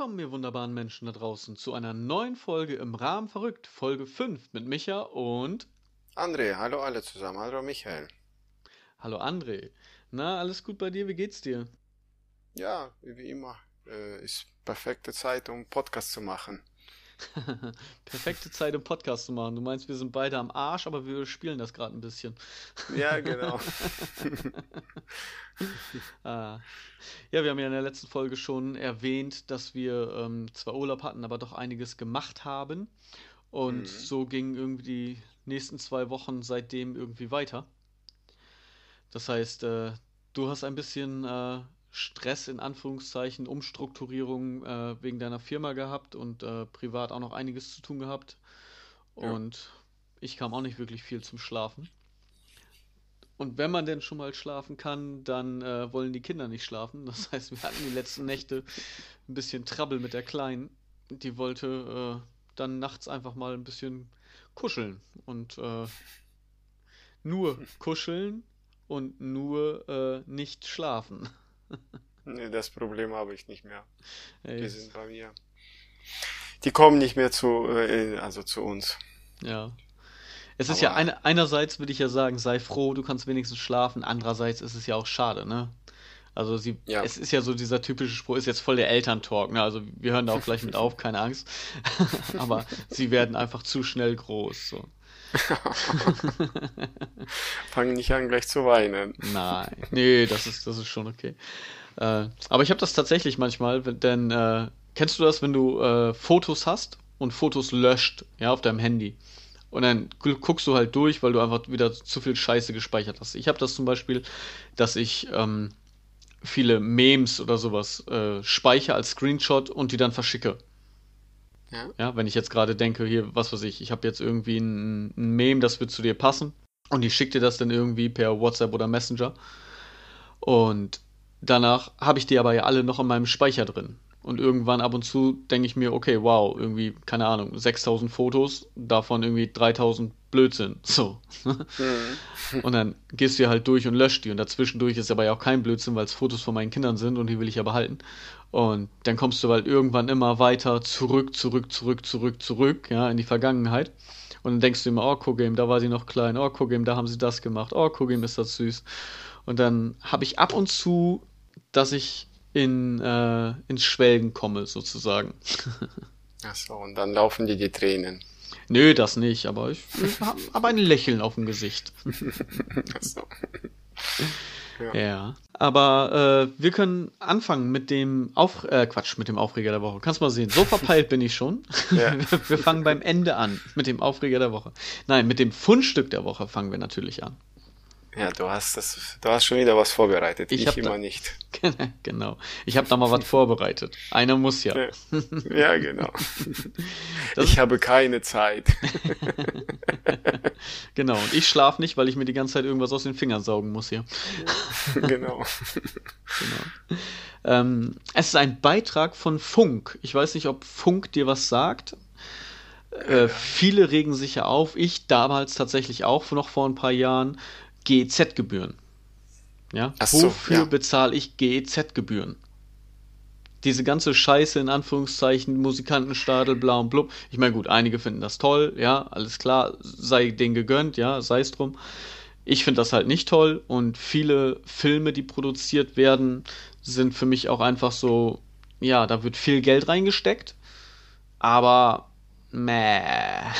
Willkommen, ihr wunderbaren Menschen da draußen, zu einer neuen Folge im Rahmen verrückt, Folge 5 mit Micha und André. Hallo alle zusammen. Hallo Michael. Hallo André. Na, alles gut bei dir? Wie geht's dir? Ja, wie immer. Äh, ist perfekte Zeit, um Podcast zu machen. Perfekte Zeit, um Podcast zu machen. Du meinst, wir sind beide am Arsch, aber wir spielen das gerade ein bisschen. Ja, genau. ah. Ja, wir haben ja in der letzten Folge schon erwähnt, dass wir ähm, zwar Urlaub hatten, aber doch einiges gemacht haben. Und mhm. so gingen irgendwie die nächsten zwei Wochen seitdem irgendwie weiter. Das heißt, äh, du hast ein bisschen äh, Stress in Anführungszeichen, Umstrukturierung äh, wegen deiner Firma gehabt und äh, privat auch noch einiges zu tun gehabt. Und ja. ich kam auch nicht wirklich viel zum Schlafen. Und wenn man denn schon mal schlafen kann, dann äh, wollen die Kinder nicht schlafen. Das heißt, wir hatten die letzten Nächte ein bisschen Trouble mit der Kleinen. Die wollte äh, dann nachts einfach mal ein bisschen kuscheln. Und äh, nur kuscheln und nur äh, nicht schlafen. Nee, das Problem habe ich nicht mehr. Ey. Die sind bei mir. Die kommen nicht mehr zu, äh, also zu uns. Ja. Es ist Aber ja eine, einerseits würde ich ja sagen, sei froh, du kannst wenigstens schlafen. Andererseits ist es ja auch schade, ne? Also sie, ja. es ist ja so dieser typische Spruch, ist jetzt voll der Elterntalk, ne? Also wir hören da auch gleich mit auf, keine Angst. Aber sie werden einfach zu schnell groß. So. Fangen nicht an, gleich zu weinen. Nein, nee, das ist, das ist schon okay. Äh, aber ich habe das tatsächlich manchmal, denn äh, kennst du das, wenn du äh, Fotos hast und Fotos löscht, ja, auf deinem Handy? Und dann guckst du halt durch, weil du einfach wieder zu viel Scheiße gespeichert hast. Ich habe das zum Beispiel, dass ich ähm, viele Memes oder sowas äh, speichere als Screenshot und die dann verschicke. Ja. ja, wenn ich jetzt gerade denke, hier, was weiß ich, ich habe jetzt irgendwie ein, ein Meme, das wird zu dir passen und ich schicke dir das dann irgendwie per WhatsApp oder Messenger und danach habe ich die aber ja alle noch in meinem Speicher drin. Und irgendwann ab und zu denke ich mir, okay, wow, irgendwie, keine Ahnung, 6000 Fotos, davon irgendwie 3000 Blödsinn. So. Mhm. Und dann gehst du ja halt durch und löscht die. Und dazwischendurch ist aber ja auch kein Blödsinn, weil es Fotos von meinen Kindern sind und die will ich ja behalten. Und dann kommst du halt irgendwann immer weiter zurück, zurück, zurück, zurück, zurück, ja, in die Vergangenheit. Und dann denkst du immer, oh, Kogame, da war sie noch klein, oh, Kogame, da haben sie das gemacht, oh, Kogame ist das süß. Und dann habe ich ab und zu, dass ich in, äh, ins Schwelgen komme, sozusagen. Achso, und dann laufen dir die Tränen. Nö, das nicht, aber ich, ich habe ein Lächeln auf dem Gesicht. Achso. Ja. ja. Aber äh, wir können anfangen mit dem Auf äh, Quatsch, mit dem Aufreger der Woche. Kannst mal sehen. So verpeilt bin ich schon. Ja. wir fangen beim Ende an mit dem Aufreger der Woche. Nein, mit dem Fundstück der Woche fangen wir natürlich an. Ja, du hast das, du hast schon wieder was vorbereitet. Ich, ich immer da, nicht. genau. Ich habe da mal was vorbereitet. Einer muss ja. Ja, genau. Das ich habe keine Zeit. genau. Und ich schlafe nicht, weil ich mir die ganze Zeit irgendwas aus den Fingern saugen muss hier. genau. genau. Ähm, es ist ein Beitrag von Funk. Ich weiß nicht, ob Funk dir was sagt. Äh, viele regen sich ja auf. Ich damals tatsächlich auch, noch vor ein paar Jahren GEZ-Gebühren. Ja? So, Wofür ja. bezahle ich GEZ-Gebühren? Diese ganze Scheiße in Anführungszeichen, Musikantenstadel, bla und blub. Ich meine, gut, einige finden das toll, ja, alles klar, sei denen gegönnt, ja, sei es drum. Ich finde das halt nicht toll und viele Filme, die produziert werden, sind für mich auch einfach so, ja, da wird viel Geld reingesteckt, aber Meh.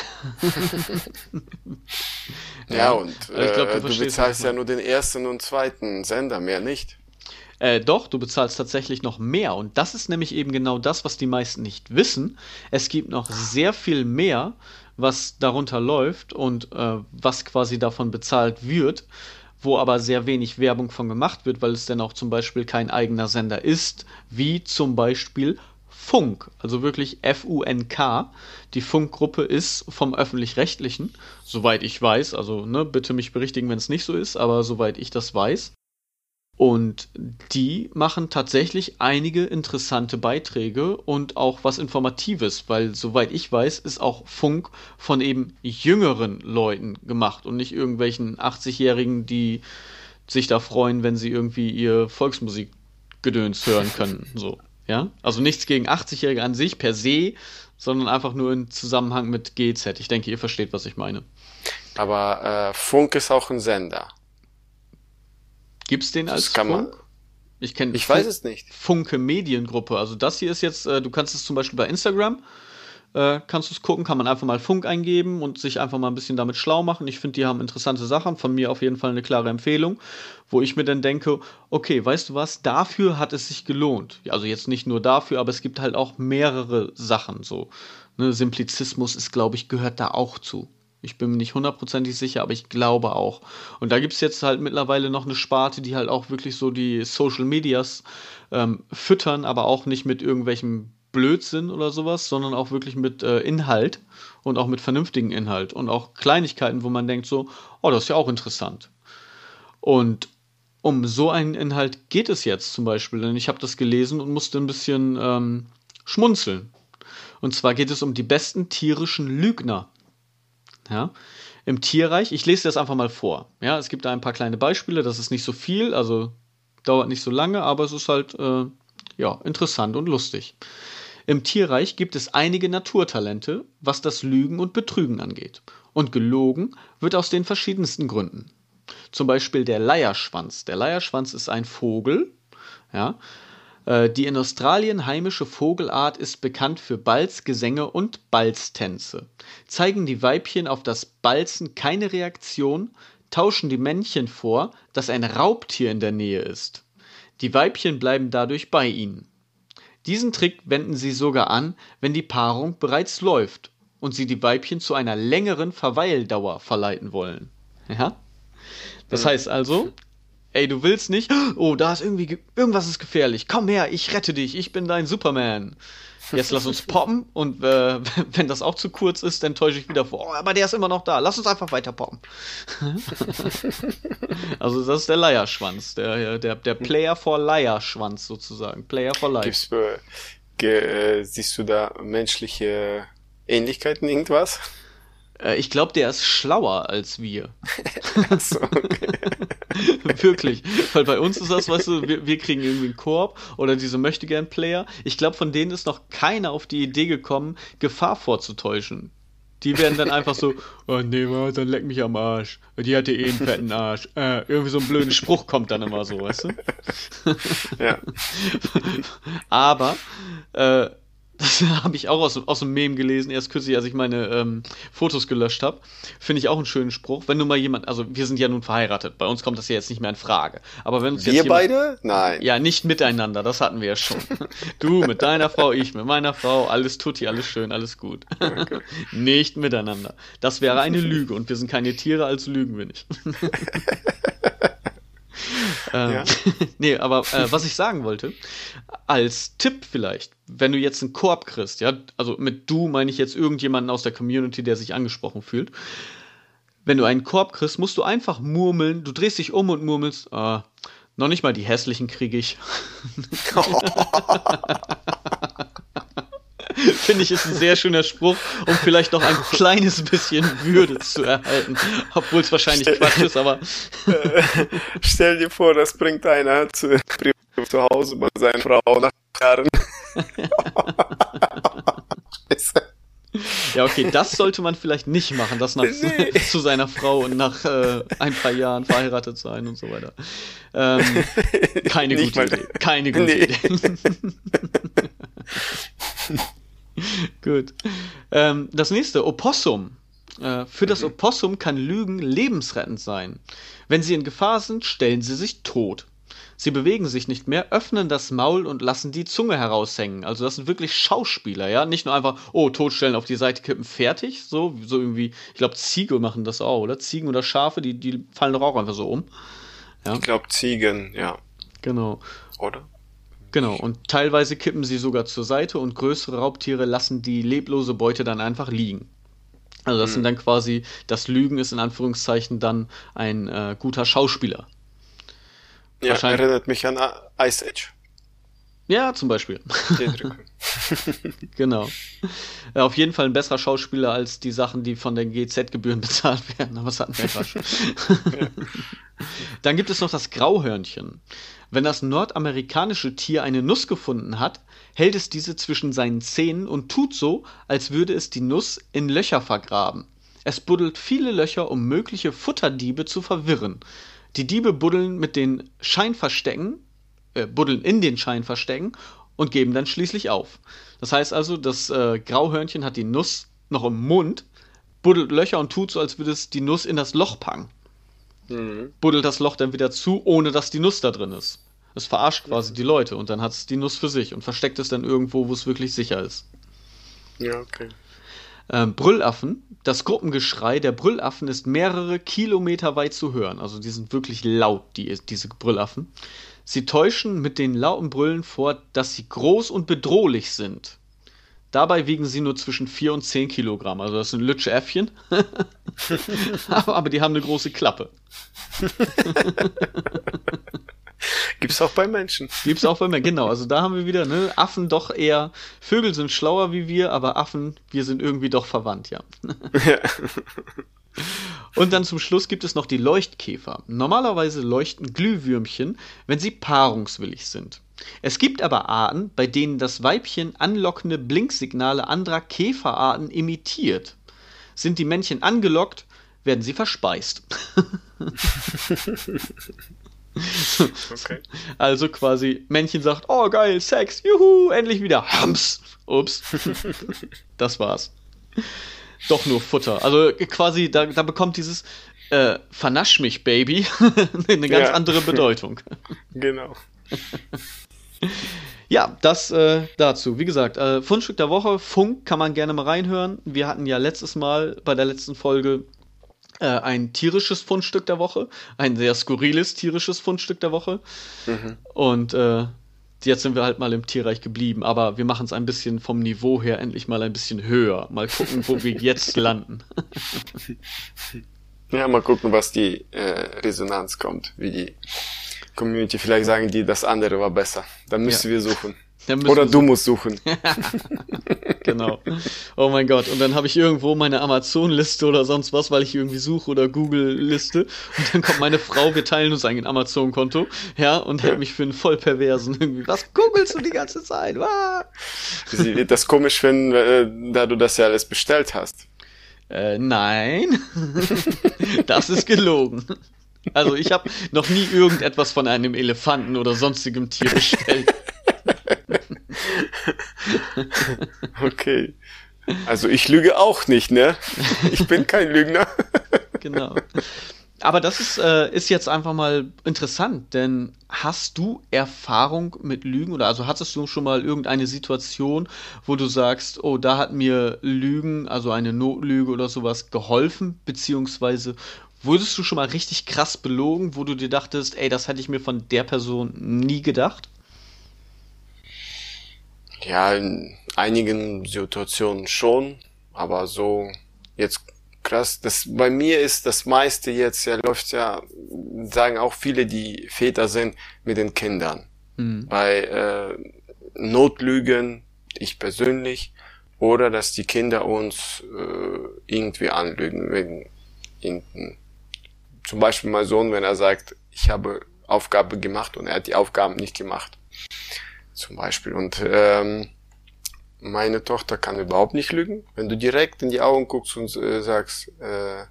ja, und äh, glaub, du, du bezahlst ja nur den ersten und zweiten Sender, mehr nicht. Äh, doch, du bezahlst tatsächlich noch mehr. Und das ist nämlich eben genau das, was die meisten nicht wissen. Es gibt noch sehr viel mehr, was darunter läuft und äh, was quasi davon bezahlt wird, wo aber sehr wenig Werbung von gemacht wird, weil es dann auch zum Beispiel kein eigener Sender ist, wie zum Beispiel Funk, also wirklich F-U-N-K. Die Funkgruppe ist vom öffentlich-rechtlichen, soweit ich weiß, also ne, bitte mich berichtigen, wenn es nicht so ist, aber soweit ich das weiß. Und die machen tatsächlich einige interessante Beiträge und auch was Informatives, weil soweit ich weiß, ist auch Funk von eben jüngeren Leuten gemacht und nicht irgendwelchen 80-Jährigen, die sich da freuen, wenn sie irgendwie ihr Volksmusikgedöns hören können. So. Ja, also nichts gegen 80-Jährige an sich per se, sondern einfach nur im Zusammenhang mit GZ. Ich denke, ihr versteht, was ich meine. Aber äh, Funk ist auch ein Sender. Gibt's den als das kann Funk? Man, ich kenne. Ich weiß es nicht. Funke Mediengruppe. Also das hier ist jetzt. Äh, du kannst es zum Beispiel bei Instagram äh, kannst du es gucken, kann man einfach mal Funk eingeben und sich einfach mal ein bisschen damit schlau machen. Ich finde, die haben interessante Sachen, von mir auf jeden Fall eine klare Empfehlung, wo ich mir dann denke, okay, weißt du was, dafür hat es sich gelohnt. Also jetzt nicht nur dafür, aber es gibt halt auch mehrere Sachen so. Ne, Simplizismus ist, glaube ich, gehört da auch zu. Ich bin mir nicht hundertprozentig sicher, aber ich glaube auch. Und da gibt es jetzt halt mittlerweile noch eine Sparte, die halt auch wirklich so die Social Medias ähm, füttern, aber auch nicht mit irgendwelchen Blödsinn oder sowas, sondern auch wirklich mit äh, Inhalt und auch mit vernünftigen Inhalt und auch Kleinigkeiten, wo man denkt so, oh, das ist ja auch interessant. Und um so einen Inhalt geht es jetzt zum Beispiel, denn ich habe das gelesen und musste ein bisschen ähm, schmunzeln. Und zwar geht es um die besten tierischen Lügner. Ja, im Tierreich, ich lese das einfach mal vor. Ja, es gibt da ein paar kleine Beispiele, das ist nicht so viel, also dauert nicht so lange, aber es ist halt äh, ja interessant und lustig. Im Tierreich gibt es einige Naturtalente, was das Lügen und Betrügen angeht. Und gelogen wird aus den verschiedensten Gründen. Zum Beispiel der Leierschwanz. Der Leierschwanz ist ein Vogel, ja. Äh, die in Australien heimische Vogelart ist bekannt für Balzgesänge und Balztänze. Zeigen die Weibchen auf das Balzen keine Reaktion, tauschen die Männchen vor, dass ein Raubtier in der Nähe ist. Die Weibchen bleiben dadurch bei ihnen. Diesen Trick wenden sie sogar an, wenn die Paarung bereits läuft und sie die Weibchen zu einer längeren Verweildauer verleiten wollen. Ja? Das heißt also, ey, du willst nicht, oh, da ist irgendwie, irgendwas ist gefährlich, komm her, ich rette dich, ich bin dein Superman. Jetzt lass uns poppen und äh, wenn das auch zu kurz ist, dann täusche ich wieder vor. Oh, aber der ist immer noch da. Lass uns einfach weiter poppen. also das ist der Leierschwanz, der, der, der Player for Leierschwanz sozusagen. Player for Life. Gibt's, äh, siehst du da menschliche Ähnlichkeiten irgendwas? Äh, ich glaube, der ist schlauer als wir. so. Wirklich. Weil bei uns ist das, weißt du, wir, wir kriegen irgendwie einen Korb oder diese Möchtegern-Player. Ich glaube, von denen ist noch keiner auf die Idee gekommen, Gefahr vorzutäuschen. Die werden dann einfach so, oh nee, dann leck mich am Arsch. Die hatte eh einen fetten Arsch. Äh, irgendwie so ein blöder Spruch kommt dann immer so, weißt du? ja. Aber äh, das habe ich auch aus, aus dem Meme gelesen, erst kürzlich, als ich meine ähm, Fotos gelöscht habe. Finde ich auch einen schönen Spruch. Wenn du mal jemand, also wir sind ja nun verheiratet, bei uns kommt das ja jetzt nicht mehr in Frage. Aber wenn uns wir jetzt jemand, beide? Nein. Ja, nicht miteinander, das hatten wir ja schon. du mit deiner Frau, ich mit meiner Frau, alles tutti, alles schön, alles gut. Okay. nicht miteinander. Das wäre eine Lüge und wir sind keine Tiere, also lügen wir nicht. ähm, ja. nee, aber äh, was ich sagen wollte, als Tipp vielleicht, wenn du jetzt einen Korb kriegst, ja, also mit du meine ich jetzt irgendjemanden aus der Community, der sich angesprochen fühlt. Wenn du einen Korb kriegst, musst du einfach murmeln, du drehst dich um und murmelst, äh, noch nicht mal die hässlichen kriege ich. Finde ich, ist ein sehr schöner Spruch, um vielleicht noch ein kleines bisschen Würde zu erhalten. Obwohl es wahrscheinlich stell, Quatsch ist, aber. stell dir vor, das bringt einer zu, zu Hause bei seiner Frau nach Jahren. Ja, okay, das sollte man vielleicht nicht machen, das nach, nee. zu seiner Frau und nach äh, ein paar Jahren verheiratet sein und so weiter. Ähm, keine gute Idee. Keine gute nee. Idee. Gut. Ähm, das nächste, Opossum. Äh, für das. Opossum kann Lügen lebensrettend sein. Wenn sie in Gefahr sind, stellen sie sich tot. Sie bewegen sich nicht mehr, öffnen das Maul und lassen die Zunge heraushängen. Also das sind wirklich Schauspieler, ja. Nicht nur einfach, oh, totstellen, auf die Seite kippen, fertig. So, so irgendwie, ich glaube, Ziege machen das auch, oder? Ziegen oder Schafe, die, die fallen doch auch einfach so um. Ja? Ich glaube, Ziegen, ja. Genau. Oder? Genau, und teilweise kippen sie sogar zur Seite und größere Raubtiere lassen die leblose Beute dann einfach liegen. Also das hm. sind dann quasi, das Lügen ist in Anführungszeichen dann ein äh, guter Schauspieler. Ja, erinnert mich an Ice Age. Ja, zum Beispiel. genau. Ja, auf jeden Fall ein besserer Schauspieler als die Sachen, die von den GZ-Gebühren bezahlt werden, aber das hatten wir ja schon. Dann gibt es noch das Grauhörnchen. Wenn das nordamerikanische Tier eine Nuss gefunden hat, hält es diese zwischen seinen Zähnen und tut so, als würde es die Nuss in Löcher vergraben. Es buddelt viele Löcher, um mögliche Futterdiebe zu verwirren. Die Diebe buddeln mit den Scheinverstecken, äh, buddeln in den Scheinverstecken und geben dann schließlich auf. Das heißt also, das äh, Grauhörnchen hat die Nuss noch im Mund, buddelt Löcher und tut so, als würde es die Nuss in das Loch packen. Mhm. Buddelt das Loch dann wieder zu, ohne dass die Nuss da drin ist. Es verarscht quasi die Leute und dann hat es die Nuss für sich und versteckt es dann irgendwo, wo es wirklich sicher ist. Ja, okay. Ähm, Brüllaffen. Das Gruppengeschrei der Brüllaffen ist mehrere Kilometer weit zu hören. Also die sind wirklich laut, die, diese Brüllaffen. Sie täuschen mit den lauten Brüllen vor, dass sie groß und bedrohlich sind. Dabei wiegen sie nur zwischen 4 und 10 Kilogramm. Also das sind lütsche Äffchen. aber die haben eine große Klappe. Gibt's auch bei Menschen. Gibt's auch bei Menschen, genau. Also da haben wir wieder, ne, Affen doch eher, Vögel sind schlauer wie wir, aber Affen, wir sind irgendwie doch verwandt, ja. ja. Und dann zum Schluss gibt es noch die Leuchtkäfer. Normalerweise leuchten Glühwürmchen, wenn sie paarungswillig sind. Es gibt aber Arten, bei denen das Weibchen anlockende Blinksignale anderer Käferarten imitiert. Sind die Männchen angelockt, werden sie verspeist. okay. Also quasi, Männchen sagt, oh geil, Sex, juhu, endlich wieder. Hams. Ups. das war's. Doch nur Futter. Also quasi, da, da bekommt dieses äh, Vernasch mich, Baby, eine ganz ja. andere Bedeutung. Genau. Ja, das äh, dazu. Wie gesagt, äh, Fundstück der Woche, Funk, kann man gerne mal reinhören. Wir hatten ja letztes Mal bei der letzten Folge äh, ein tierisches Fundstück der Woche, ein sehr skurriles tierisches Fundstück der Woche. Mhm. Und äh, jetzt sind wir halt mal im Tierreich geblieben, aber wir machen es ein bisschen vom Niveau her endlich mal ein bisschen höher. Mal gucken, wo wir jetzt landen. ja, mal gucken, was die äh, Resonanz kommt, wie die Community. Vielleicht sagen die, das andere war besser. Dann müssen ja. wir suchen. Oder du musst suchen. genau. Oh mein Gott. Und dann habe ich irgendwo meine Amazon-Liste oder sonst was, weil ich irgendwie suche oder Google-Liste. Und dann kommt meine Frau, wir teilen uns ein Amazon-Konto, ja, und hält mich für einen Vollperversen. Irgendwie, was googelst du die ganze Zeit? Ah! Sie wird das komisch finden, äh, da du das ja alles bestellt hast. Äh, nein. das ist gelogen. Also ich habe noch nie irgendetwas von einem Elefanten oder sonstigem Tier bestellt. okay. Also ich lüge auch nicht, ne? Ich bin kein Lügner. genau. Aber das ist, äh, ist jetzt einfach mal interessant, denn hast du Erfahrung mit Lügen oder also hattest du schon mal irgendeine Situation, wo du sagst, oh, da hat mir Lügen, also eine Notlüge oder sowas geholfen, beziehungsweise wurdest du schon mal richtig krass belogen, wo du dir dachtest, ey, das hätte ich mir von der Person nie gedacht? Ja, in einigen Situationen schon, aber so jetzt krass. Das bei mir ist das meiste jetzt ja läuft ja, sagen auch viele, die Väter sind mit den Kindern. Mhm. Bei äh, Notlügen, ich persönlich, oder dass die Kinder uns äh, irgendwie anlügen wegen irgendein, zum Beispiel mein Sohn, wenn er sagt, ich habe Aufgabe gemacht und er hat die Aufgaben nicht gemacht zum Beispiel. Und ähm, meine Tochter kann überhaupt nicht lügen. Wenn du direkt in die Augen guckst und äh, sagst, äh,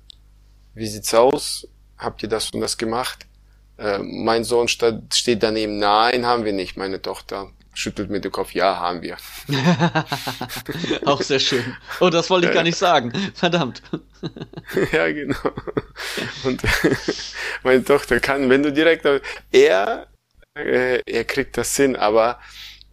wie sieht's aus? Habt ihr das und das gemacht? Äh, mein Sohn steht daneben, nein, haben wir nicht. Meine Tochter schüttelt mit dem Kopf, ja, haben wir. Auch sehr schön. Oh, das wollte ich gar nicht sagen. Verdammt. ja, genau. Und meine Tochter kann, wenn du direkt, er äh, er kriegt das hin, aber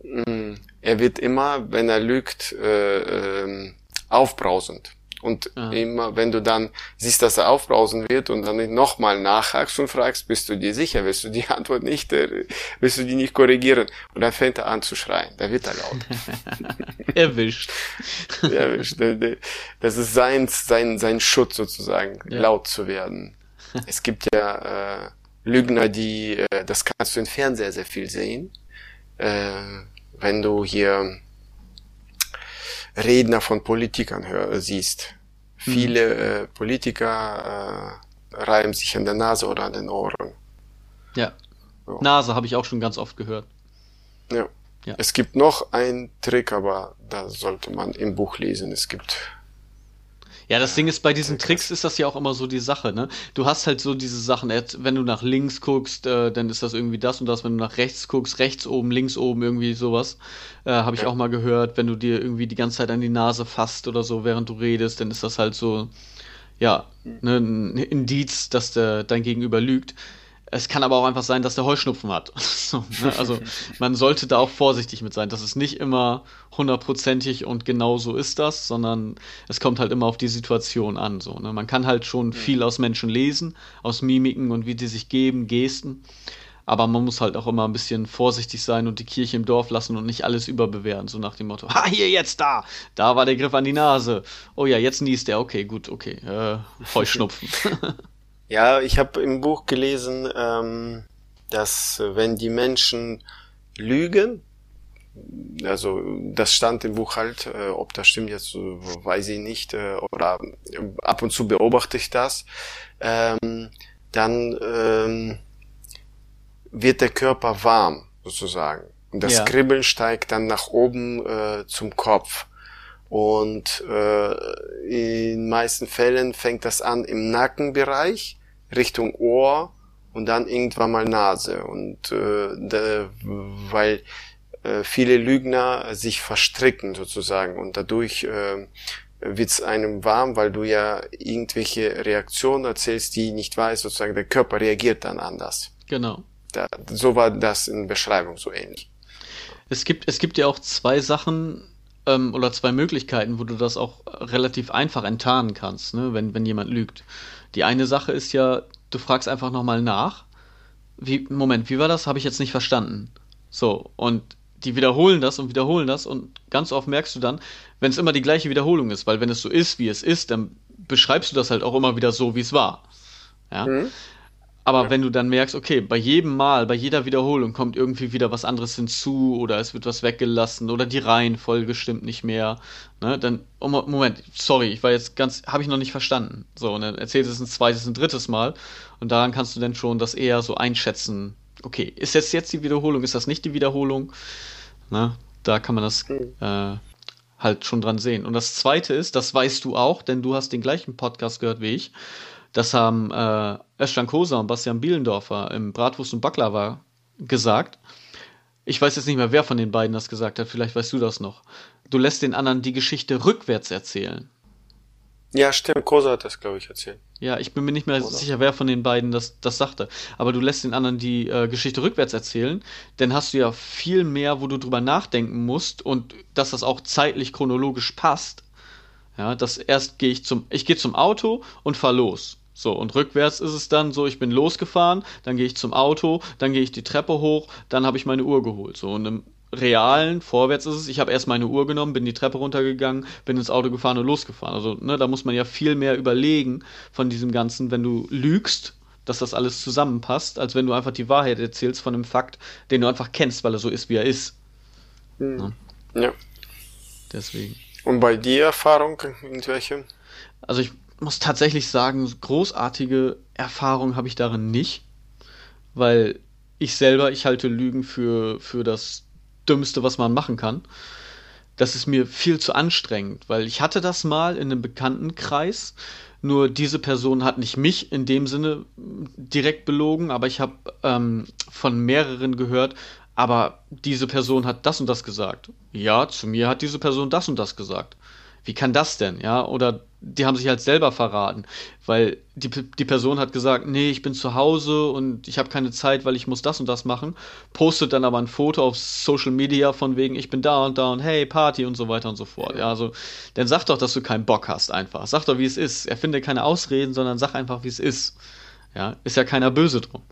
mh, mm, er wird immer, wenn er lügt, äh, äh, aufbrausend. Und Aha. immer, wenn du dann siehst, dass er aufbrausen wird und dann nochmal nachhakst und fragst, bist du dir sicher, willst du die Antwort nicht, äh, willst du die nicht korrigieren? Und dann fängt er an zu schreien. Da wird er laut. Erwischt. Erwischt. Das ist sein, sein, sein Schutz sozusagen, ja. laut zu werden. Es gibt ja äh, Lügner, die, äh, das kannst du im Fernseher sehr viel sehen. Äh, wenn du hier Redner von Politikern hör, siehst. Mhm. Viele äh, Politiker äh, reiben sich an der Nase oder an den Ohren. Ja. So. Nase habe ich auch schon ganz oft gehört. Ja. Ja. Es gibt noch einen Trick, aber da sollte man im Buch lesen. Es gibt ja, das Ding ist, bei diesen Tricks ist das ja auch immer so die Sache, ne? Du hast halt so diese Sachen, wenn du nach links guckst, äh, dann ist das irgendwie das und das, wenn du nach rechts guckst, rechts oben, links oben, irgendwie sowas. Äh, Habe ich ja. auch mal gehört, wenn du dir irgendwie die ganze Zeit an die Nase fasst oder so, während du redest, dann ist das halt so, ja, ne, ein Indiz, dass der, dein Gegenüber lügt. Es kann aber auch einfach sein, dass der Heuschnupfen hat. so, ne? Also man sollte da auch vorsichtig mit sein. Das ist nicht immer hundertprozentig und genau so ist das, sondern es kommt halt immer auf die Situation an. So, ne? Man kann halt schon viel aus Menschen lesen, aus Mimiken und wie die sich geben, Gesten. Aber man muss halt auch immer ein bisschen vorsichtig sein und die Kirche im Dorf lassen und nicht alles überbewerten. So nach dem Motto, ha, hier jetzt da, da war der Griff an die Nase. Oh ja, jetzt niest er, okay, gut, okay, äh, Heuschnupfen. Ja, ich habe im Buch gelesen, ähm, dass äh, wenn die Menschen lügen, also das stand im Buch halt, äh, ob das stimmt jetzt, weiß ich nicht, äh, oder äh, ab und zu beobachte ich das, ähm, dann ähm, wird der Körper warm sozusagen. Und das ja. Kribbeln steigt dann nach oben äh, zum Kopf. Und äh, in meisten Fällen fängt das an im Nackenbereich Richtung Ohr und dann irgendwann mal Nase. Und äh, de, weil äh, viele Lügner sich verstricken sozusagen und dadurch äh, wird's einem warm, weil du ja irgendwelche Reaktionen erzählst, die nicht weiß, sozusagen der Körper reagiert dann anders. Genau. Da, so war das in Beschreibung so ähnlich. Es gibt, es gibt ja auch zwei Sachen ähm, oder zwei Möglichkeiten, wo du das auch relativ einfach enttarnen kannst, ne, wenn, wenn jemand lügt. Die eine Sache ist ja, du fragst einfach nochmal nach. Wie, Moment, wie war das? Habe ich jetzt nicht verstanden. So, und die wiederholen das und wiederholen das und ganz oft merkst du dann, wenn es immer die gleiche Wiederholung ist, weil wenn es so ist, wie es ist, dann beschreibst du das halt auch immer wieder so, wie es war. Ja. Mhm. Aber ja. wenn du dann merkst, okay, bei jedem Mal, bei jeder Wiederholung kommt irgendwie wieder was anderes hinzu oder es wird was weggelassen oder die Reihenfolge stimmt nicht mehr, ne, dann, oh, Moment, sorry, ich war jetzt ganz, habe ich noch nicht verstanden. So, und dann erzählst du es ein zweites, ein drittes Mal und daran kannst du dann schon das eher so einschätzen. Okay, ist jetzt jetzt die Wiederholung, ist das nicht die Wiederholung? Ne, da kann man das mhm. äh, halt schon dran sehen. Und das zweite ist, das weißt du auch, denn du hast den gleichen Podcast gehört wie ich. Das haben äh, Özcan Kosa und Bastian Bielendorfer im Bratwurst und Baklava gesagt. Ich weiß jetzt nicht mehr, wer von den beiden das gesagt hat. Vielleicht weißt du das noch. Du lässt den anderen die Geschichte rückwärts erzählen. Ja, stimmt. Kosa hat das, glaube ich, erzählt. Ja, ich bin mir nicht mehr Kosa. sicher, wer von den beiden das, das sagte. Aber du lässt den anderen die äh, Geschichte rückwärts erzählen. Dann hast du ja viel mehr, wo du drüber nachdenken musst und dass das auch zeitlich chronologisch passt. Ja, das erst gehe ich zum, ich gehe zum Auto und fahr los. So, und rückwärts ist es dann so, ich bin losgefahren, dann gehe ich zum Auto, dann gehe ich die Treppe hoch, dann habe ich meine Uhr geholt. So, und im realen, vorwärts ist es, ich habe erst meine Uhr genommen, bin die Treppe runtergegangen, bin ins Auto gefahren und losgefahren. Also, ne, da muss man ja viel mehr überlegen von diesem Ganzen, wenn du lügst, dass das alles zusammenpasst, als wenn du einfach die Wahrheit erzählst von einem Fakt, den du einfach kennst, weil er so ist, wie er ist. Mhm. Ja. ja. Deswegen. Und bei dir Erfahrung, irgendwelche? Also ich muss tatsächlich sagen, großartige Erfahrung habe ich darin nicht, weil ich selber, ich halte Lügen für, für das Dümmste, was man machen kann. Das ist mir viel zu anstrengend, weil ich hatte das mal in einem Bekanntenkreis, nur diese Person hat nicht mich in dem Sinne direkt belogen, aber ich habe ähm, von mehreren gehört, aber diese Person hat das und das gesagt. Ja, zu mir hat diese Person das und das gesagt wie kann das denn, ja? Oder die haben sich halt selber verraten, weil die, die Person hat gesagt, nee, ich bin zu Hause und ich habe keine Zeit, weil ich muss das und das machen, postet dann aber ein Foto auf Social Media von wegen, ich bin da und da und hey, Party und so weiter und so fort. Ja, also, dann sag doch, dass du keinen Bock hast einfach. Sag doch, wie es ist. Erfinde keine Ausreden, sondern sag einfach, wie es ist. Ja, ist ja keiner böse drum.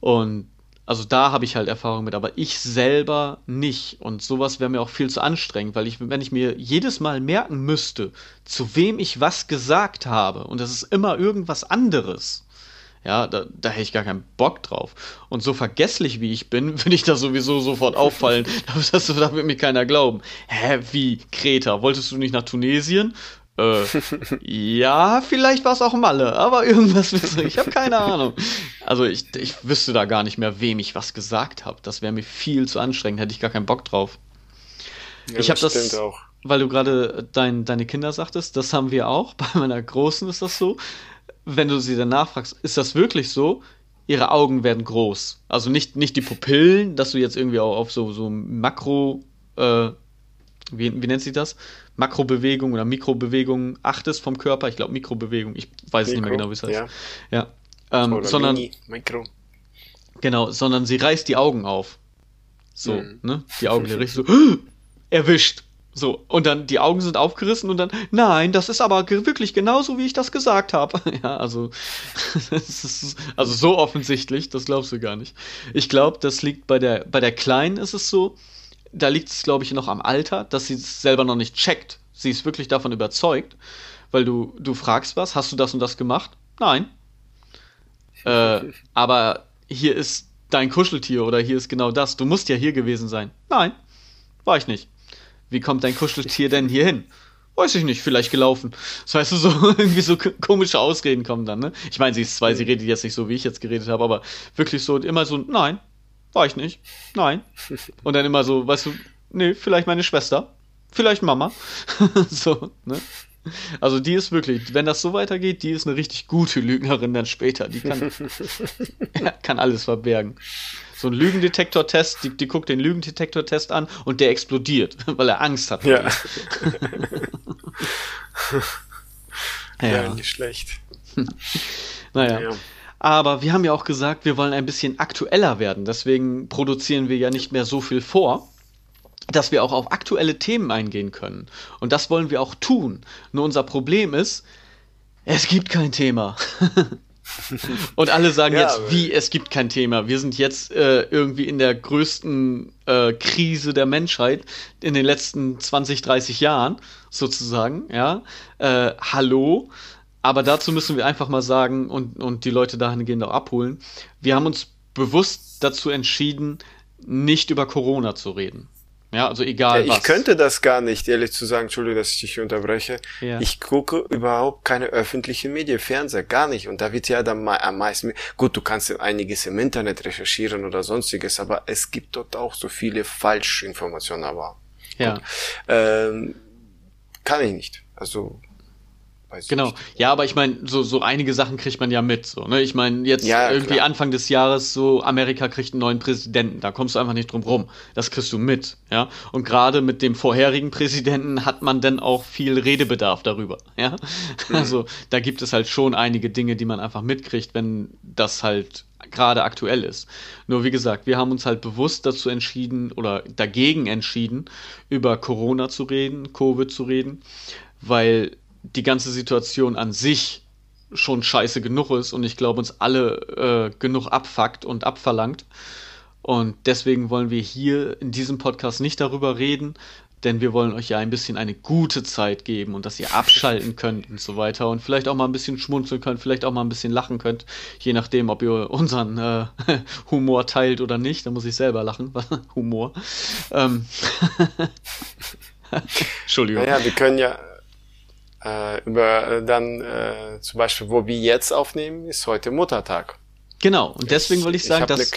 Und also da habe ich halt Erfahrung mit, aber ich selber nicht. Und sowas wäre mir auch viel zu anstrengend, weil ich, wenn ich mir jedes Mal merken müsste, zu wem ich was gesagt habe, und das ist immer irgendwas anderes, ja, da, da hätte ich gar keinen Bock drauf. Und so vergesslich wie ich bin, würde ich da sowieso sofort auffallen. das, da wird mir keiner glauben. Hä, wie? Kreta? Wolltest du nicht nach Tunesien? Äh, ja, vielleicht war es auch Malle, aber irgendwas ich habe keine Ahnung. Also ich, ich wüsste da gar nicht mehr, wem ich was gesagt habe. Das wäre mir viel zu anstrengend, hätte ich gar keinen Bock drauf. Ja, ich habe das, das auch. weil du gerade dein, deine Kinder sagtest, das haben wir auch. Bei meiner Großen ist das so. Wenn du sie danach fragst, ist das wirklich so? Ihre Augen werden groß. Also nicht, nicht die Pupillen, dass du jetzt irgendwie auch auf so, so Makro, äh, wie, wie nennt sich das? Makrobewegung oder Mikrobewegung achtest vom Körper. Ich glaube Mikrobewegung. Ich weiß Mikro, nicht mehr genau, wie es heißt. Ja. ja. Ähm, sondern Mini, Mikro. Genau, sondern sie reißt die Augen auf. So, mhm. ne? Die Augen richtig so erwischt. So, und dann die Augen sind aufgerissen und dann, nein, das ist aber wirklich genauso, wie ich das gesagt habe. ja, also, ist, also so offensichtlich, das glaubst du gar nicht. Ich glaube, das liegt bei der, bei der Kleinen ist es so, da liegt es, glaube ich, noch am Alter, dass sie es selber noch nicht checkt. Sie ist wirklich davon überzeugt, weil du, du fragst was, hast du das und das gemacht? Nein. Äh, aber hier ist dein Kuscheltier oder hier ist genau das. Du musst ja hier gewesen sein. Nein, war ich nicht. Wie kommt dein Kuscheltier denn hier hin? Weiß ich nicht, vielleicht gelaufen. Das heißt, so irgendwie so komische Ausreden kommen dann, ne? Ich meine, sie ist zwei, sie redet jetzt nicht so, wie ich jetzt geredet habe, aber wirklich so immer so, nein, war ich nicht. Nein. Und dann immer so, weißt du, nee, vielleicht meine Schwester. Vielleicht Mama. so, ne? Also die ist wirklich, wenn das so weitergeht, die ist eine richtig gute Lügnerin dann später. Die kann, kann alles verbergen. So ein Lügendetektor-Test, die, die guckt den Lügendetektor-Test an und der explodiert, weil er Angst hat. Ja. ja. ja, nicht schlecht. naja. Ja. Aber wir haben ja auch gesagt, wir wollen ein bisschen aktueller werden. Deswegen produzieren wir ja nicht mehr so viel vor, dass wir auch auf aktuelle Themen eingehen können. Und das wollen wir auch tun. Nur unser Problem ist, es gibt kein Thema. Und alle sagen ja, jetzt, wie, es gibt kein Thema. Wir sind jetzt äh, irgendwie in der größten äh, Krise der Menschheit in den letzten 20, 30 Jahren, sozusagen, ja. Äh, hallo. Aber dazu müssen wir einfach mal sagen und, und die Leute dahingehend auch abholen. Wir haben uns bewusst dazu entschieden, nicht über Corona zu reden. Ja, also egal ja, ich könnte das gar nicht, ehrlich zu sagen, Entschuldigung, dass ich dich unterbreche. Ja. Ich gucke überhaupt keine öffentlichen Medien, Fernseher, gar nicht. Und da wird ja dann mal am meisten, gut, du kannst einiges im Internet recherchieren oder sonstiges, aber es gibt dort auch so viele Falschinformationen, aber. Ja. ähm, kann ich nicht. Also, Weiß genau, ja, aber ich meine, so, so einige Sachen kriegt man ja mit. So, ne? Ich meine, jetzt ja, irgendwie klar. Anfang des Jahres so, Amerika kriegt einen neuen Präsidenten, da kommst du einfach nicht drum rum. Das kriegst du mit, ja. Und gerade mit dem vorherigen Präsidenten hat man dann auch viel Redebedarf darüber, ja. Mhm. Also da gibt es halt schon einige Dinge, die man einfach mitkriegt, wenn das halt gerade aktuell ist. Nur wie gesagt, wir haben uns halt bewusst dazu entschieden oder dagegen entschieden, über Corona zu reden, Covid zu reden, weil die ganze Situation an sich schon scheiße genug ist und ich glaube uns alle äh, genug abfuckt und abverlangt. Und deswegen wollen wir hier in diesem Podcast nicht darüber reden, denn wir wollen euch ja ein bisschen eine gute Zeit geben und dass ihr abschalten könnt und so weiter und vielleicht auch mal ein bisschen schmunzeln könnt, vielleicht auch mal ein bisschen lachen könnt, je nachdem, ob ihr unseren äh, Humor teilt oder nicht. Da muss ich selber lachen, Humor. Ähm Entschuldigung. Naja, wir können ja äh, über äh, dann äh, zum Beispiel, wo wir jetzt aufnehmen, ist heute Muttertag. Genau, und deswegen ich, wollte ich sagen, ich dass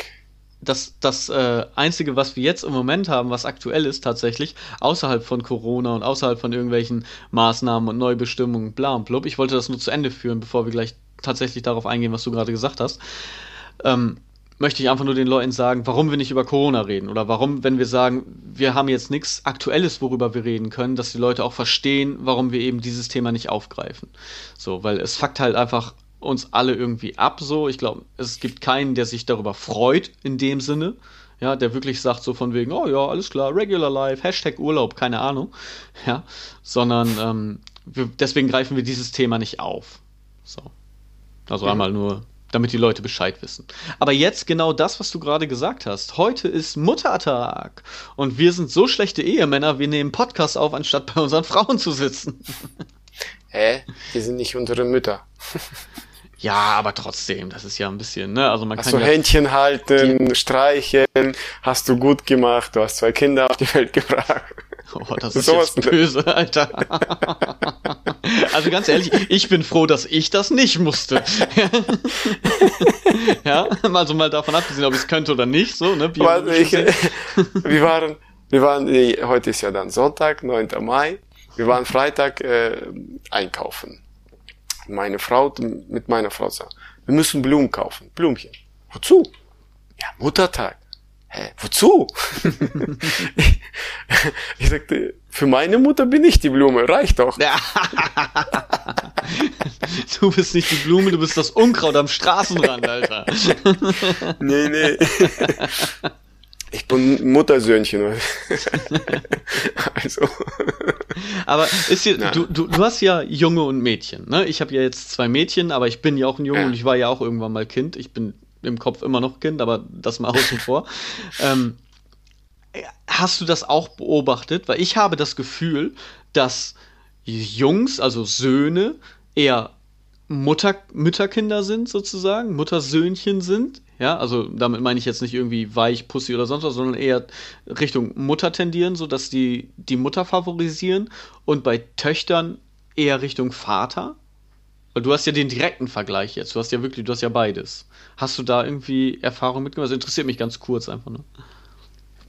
das, das äh, Einzige, was wir jetzt im Moment haben, was aktuell ist tatsächlich, außerhalb von Corona und außerhalb von irgendwelchen Maßnahmen und Neubestimmungen, bla und blub, ich wollte das nur zu Ende führen, bevor wir gleich tatsächlich darauf eingehen, was du gerade gesagt hast. Ähm, möchte ich einfach nur den Leuten sagen, warum wir nicht über Corona reden oder warum, wenn wir sagen, wir haben jetzt nichts Aktuelles, worüber wir reden können, dass die Leute auch verstehen, warum wir eben dieses Thema nicht aufgreifen. So, weil es fuckt halt einfach uns alle irgendwie ab, so. Ich glaube, es gibt keinen, der sich darüber freut, in dem Sinne. Ja, der wirklich sagt so von wegen, oh ja, alles klar, Regular Life, Hashtag Urlaub, keine Ahnung. Ja, sondern ähm, wir, deswegen greifen wir dieses Thema nicht auf. So. Also mhm. einmal nur damit die Leute Bescheid wissen. Aber jetzt genau das, was du gerade gesagt hast. Heute ist Muttertag und wir sind so schlechte Ehemänner, wir nehmen Podcasts auf, anstatt bei unseren Frauen zu sitzen. Hä? Wir sind nicht unsere Mütter. Ja, aber trotzdem, das ist ja ein bisschen, ne? Also man hast kann du ja Händchen halten, streicheln, hast du gut gemacht, du hast zwei Kinder auf die Welt gebracht. Oh, das ist so jetzt böse, Alter. Also ganz ehrlich, ich bin froh, dass ich das nicht musste. ja, also mal davon abgesehen, ob ich es könnte oder nicht, so, ne? Warte, ich, wir waren, wir waren, heute ist ja dann Sonntag, 9. Mai. Wir waren Freitag äh, einkaufen. Meine Frau mit meiner Frau sagt, wir müssen Blumen kaufen. Blümchen. Wozu? Ja, Muttertag. Hä, wozu? ich sagte, für meine Mutter bin ich die Blume, reicht doch. du bist nicht die Blume, du bist das Unkraut am Straßenrand, Alter. nee, nee. Ich bin Muttersöhnchen. also. Aber ist hier, du, du, du hast ja Junge und Mädchen, ne? Ich habe ja jetzt zwei Mädchen, aber ich bin ja auch ein Junge ja. und ich war ja auch irgendwann mal Kind. Ich bin im Kopf immer noch Kind, aber das mal außen vor. Ähm, hast du das auch beobachtet? Weil ich habe das Gefühl, dass Jungs, also Söhne, eher Mutter, Mütterkinder sind sozusagen, Muttersöhnchen sind. Ja, also damit meine ich jetzt nicht irgendwie weich, Pussy oder sonst was, sondern eher Richtung Mutter tendieren, sodass die die Mutter favorisieren und bei Töchtern eher Richtung Vater. Weil du hast ja den direkten Vergleich jetzt. Du hast ja wirklich, du hast ja beides. Hast du da irgendwie Erfahrung mitgemacht? Das interessiert mich ganz kurz einfach nur.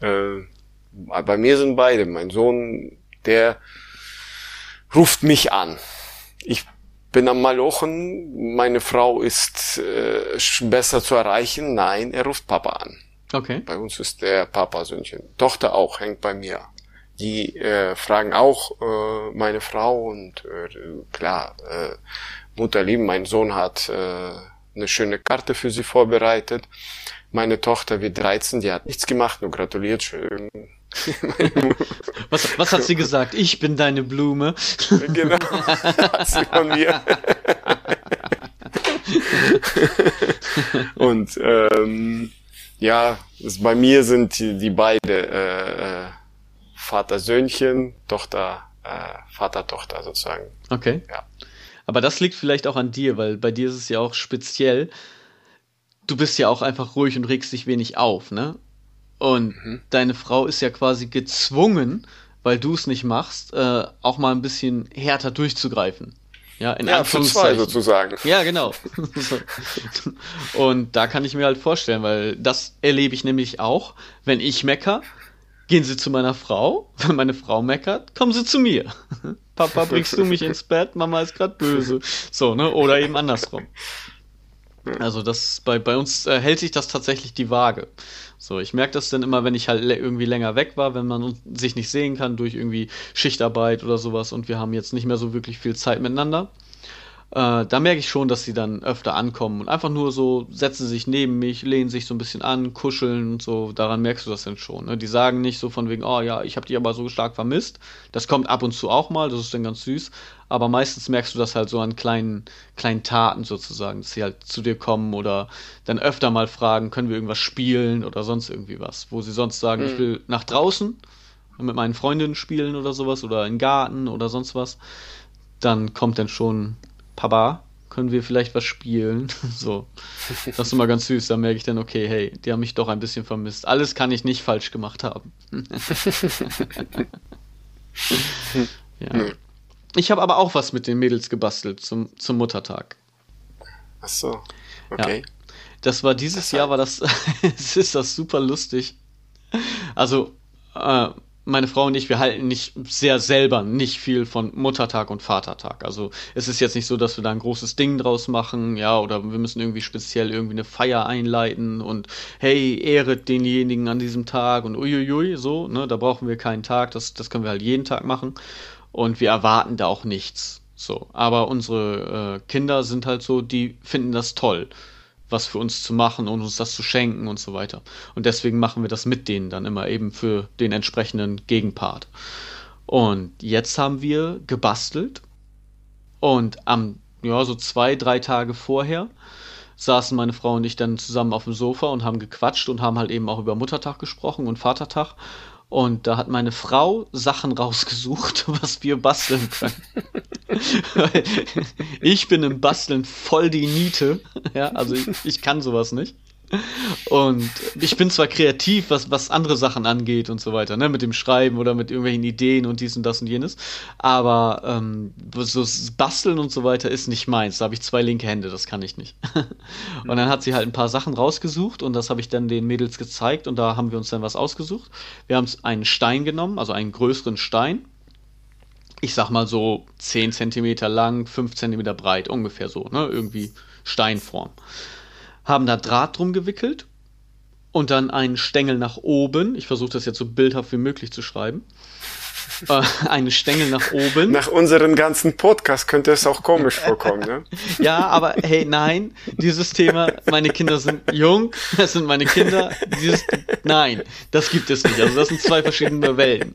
Äh, bei mir sind beide. Mein Sohn, der ruft mich an. Ich bin am Malochen, meine Frau ist äh, besser zu erreichen. Nein, er ruft Papa an. Okay. Bei uns ist der Papa-Söhnchen. Tochter auch, hängt bei mir. Die äh, fragen auch äh, meine Frau und äh, klar, äh, Mutter lieben, mein Sohn hat äh, eine schöne Karte für sie vorbereitet. Meine Tochter wird 13, die hat nichts gemacht, nur gratuliert schön. was, was hat sie gesagt? Ich bin deine Blume. genau, hat sie von mir. Und ähm, ja, es, bei mir sind die, die beide äh, äh, Vater-Söhnchen, Tochter, äh, Vater-Tochter sozusagen. Okay. Ja. Aber das liegt vielleicht auch an dir, weil bei dir ist es ja auch speziell. Du bist ja auch einfach ruhig und regst dich wenig auf, ne? Und mhm. deine Frau ist ja quasi gezwungen, weil du es nicht machst, äh, auch mal ein bisschen härter durchzugreifen. Ja, in ja, für zwei sozusagen. Ja, genau. und da kann ich mir halt vorstellen, weil das erlebe ich nämlich auch, wenn ich mecker, gehen sie zu meiner Frau. Wenn meine Frau meckert, kommen sie zu mir. Papa, bringst du mich ins Bett? Mama ist gerade böse. So, ne? Oder eben andersrum. Also das bei, bei uns äh, hält sich das tatsächlich die Waage. So, ich merke das dann immer, wenn ich halt irgendwie länger weg war, wenn man sich nicht sehen kann durch irgendwie Schichtarbeit oder sowas und wir haben jetzt nicht mehr so wirklich viel Zeit miteinander äh, da merke ich schon, dass sie dann öfter ankommen und einfach nur so setzen sich neben mich, lehnen sich so ein bisschen an, kuscheln und so. Daran merkst du das dann schon. Ne? Die sagen nicht so von wegen, oh ja, ich habe dich aber so stark vermisst. Das kommt ab und zu auch mal, das ist dann ganz süß. Aber meistens merkst du das halt so an kleinen, kleinen Taten sozusagen, dass sie halt zu dir kommen oder dann öfter mal fragen, können wir irgendwas spielen oder sonst irgendwie was. Wo sie sonst sagen, mhm. ich will nach draußen mit meinen Freundinnen spielen oder sowas oder in den Garten oder sonst was. Dann kommt dann schon Papa, können wir vielleicht was spielen? so. Das ist immer ganz süß. Da merke ich dann, okay, hey, die haben mich doch ein bisschen vermisst. Alles kann ich nicht falsch gemacht haben. ja. Ich habe aber auch was mit den Mädels gebastelt zum, zum Muttertag. Ach so, okay. Ja. Das war dieses Jahr, war das, es ist das super lustig. Also, äh, meine Frau und ich, wir halten nicht sehr selber nicht viel von Muttertag und Vatertag. Also es ist jetzt nicht so, dass wir da ein großes Ding draus machen, ja, oder wir müssen irgendwie speziell irgendwie eine Feier einleiten und hey, ehret denjenigen an diesem Tag und uiuiui, so, ne, da brauchen wir keinen Tag, das, das können wir halt jeden Tag machen und wir erwarten da auch nichts. So, aber unsere äh, Kinder sind halt so, die finden das toll was für uns zu machen und uns das zu schenken und so weiter. Und deswegen machen wir das mit denen dann immer eben für den entsprechenden Gegenpart. Und jetzt haben wir gebastelt und am, ja, so zwei, drei Tage vorher saßen meine Frau und ich dann zusammen auf dem Sofa und haben gequatscht und haben halt eben auch über Muttertag gesprochen und Vatertag. Und da hat meine Frau Sachen rausgesucht, was wir basteln können. ich bin im Basteln voll die Niete. Ja, also ich, ich kann sowas nicht. Und ich bin zwar kreativ, was, was andere Sachen angeht und so weiter, ne, mit dem Schreiben oder mit irgendwelchen Ideen und dies und das und jenes, aber ähm, so Basteln und so weiter ist nicht meins. Da habe ich zwei linke Hände, das kann ich nicht. und dann hat sie halt ein paar Sachen rausgesucht und das habe ich dann den Mädels gezeigt und da haben wir uns dann was ausgesucht. Wir haben einen Stein genommen, also einen größeren Stein. Ich sag mal so 10 cm lang, 5 cm breit, ungefähr so, ne? Irgendwie Steinform haben da Draht drum gewickelt und dann einen Stängel nach oben. Ich versuche das jetzt so bildhaft wie möglich zu schreiben. äh, einen Stängel nach oben. Nach unserem ganzen Podcast könnte es auch komisch vorkommen, ne? ja, aber hey, nein, dieses Thema, meine Kinder sind jung, das sind meine Kinder, dieses, nein, das gibt es nicht. Also das sind zwei verschiedene Wellen.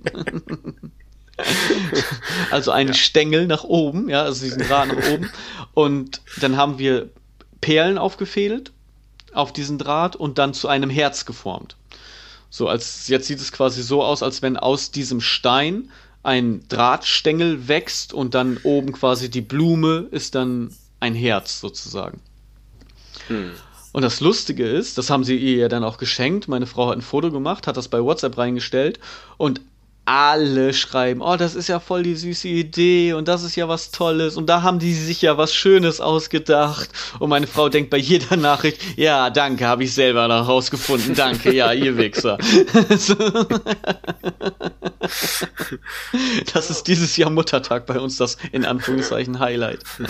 also einen ja. Stängel nach oben, ja, also diesen Draht nach oben. Und dann haben wir Perlen aufgefädelt auf diesen Draht und dann zu einem Herz geformt. So, als jetzt sieht es quasi so aus, als wenn aus diesem Stein ein Drahtstängel wächst und dann oben quasi die Blume ist dann ein Herz sozusagen. Hm. Und das Lustige ist, das haben sie ihr ja dann auch geschenkt. Meine Frau hat ein Foto gemacht, hat das bei WhatsApp reingestellt und alle schreiben, oh, das ist ja voll die süße Idee und das ist ja was Tolles und da haben die sich ja was Schönes ausgedacht. Und meine Frau denkt bei jeder Nachricht, ja, danke, habe ich selber noch rausgefunden, danke, ja, ihr Wichser. das ist dieses Jahr Muttertag bei uns das in Anführungszeichen Highlight.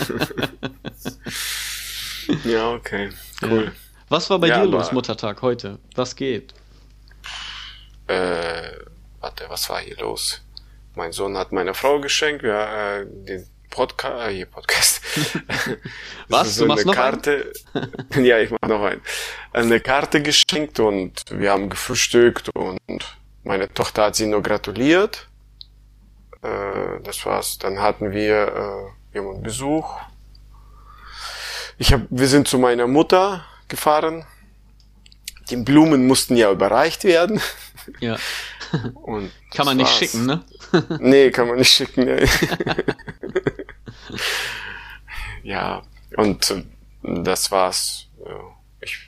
ja, okay, cool. Was war bei ja, dir los Muttertag heute? Was geht? Äh warte, was war hier los? Mein Sohn hat meine Frau geschenkt, ja, äh, den Podcast, äh, hier Podcast. was? So du machst noch Karte. ja, ich mach noch einen. Eine Karte geschenkt und wir haben gefrühstückt und meine Tochter hat sie nur gratuliert. Äh, das war's. Dann hatten wir äh, jemanden Besuch. Ich hab, wir sind zu meiner Mutter gefahren. Die Blumen mussten ja überreicht werden. Ja. Und kann man nicht war's. schicken, ne? nee, kann man nicht schicken. Nee. ja, und äh, das war's. Ich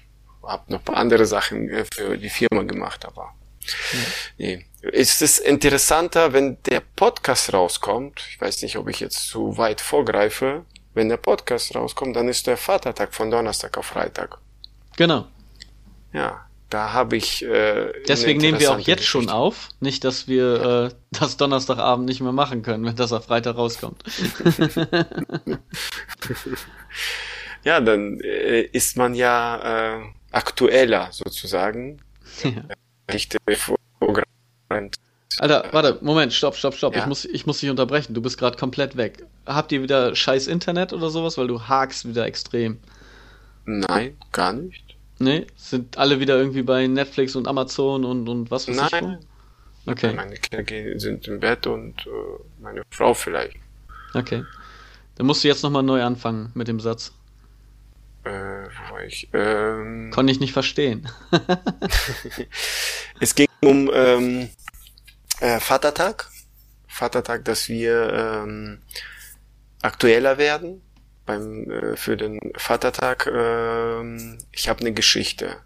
habe noch ein paar andere Sachen äh, für die Firma gemacht, aber ja. nee. Ist es interessanter, wenn der Podcast rauskommt? Ich weiß nicht, ob ich jetzt zu weit vorgreife. Wenn der Podcast rauskommt, dann ist der Vatertag von Donnerstag auf Freitag. Genau. Ja, da habe ich. Äh, Deswegen nehmen wir auch jetzt Geschichte. schon auf, nicht, dass wir äh, das Donnerstagabend nicht mehr machen können, wenn das auf Freitag rauskommt. ja, dann äh, ist man ja äh, aktueller sozusagen. Ja. Alter, warte, Moment, stopp, stopp, stopp. Ja? Ich, muss, ich muss dich unterbrechen. Du bist gerade komplett weg. Habt ihr wieder scheiß Internet oder sowas? Weil du hakst wieder extrem. Nein, gar nicht. Nee, sind alle wieder irgendwie bei Netflix und Amazon und, und was weiß Nein. ich Okay. Meine Kinder sind im Bett und äh, meine Frau vielleicht. Okay. Dann musst du jetzt nochmal neu anfangen mit dem Satz. Äh, wo war ich? Ähm, Konnte ich nicht verstehen. es ging um ähm, äh, Vatertag. Vatertag, dass wir ähm, aktueller werden beim äh, für den Vatertag. Äh, ich habe eine Geschichte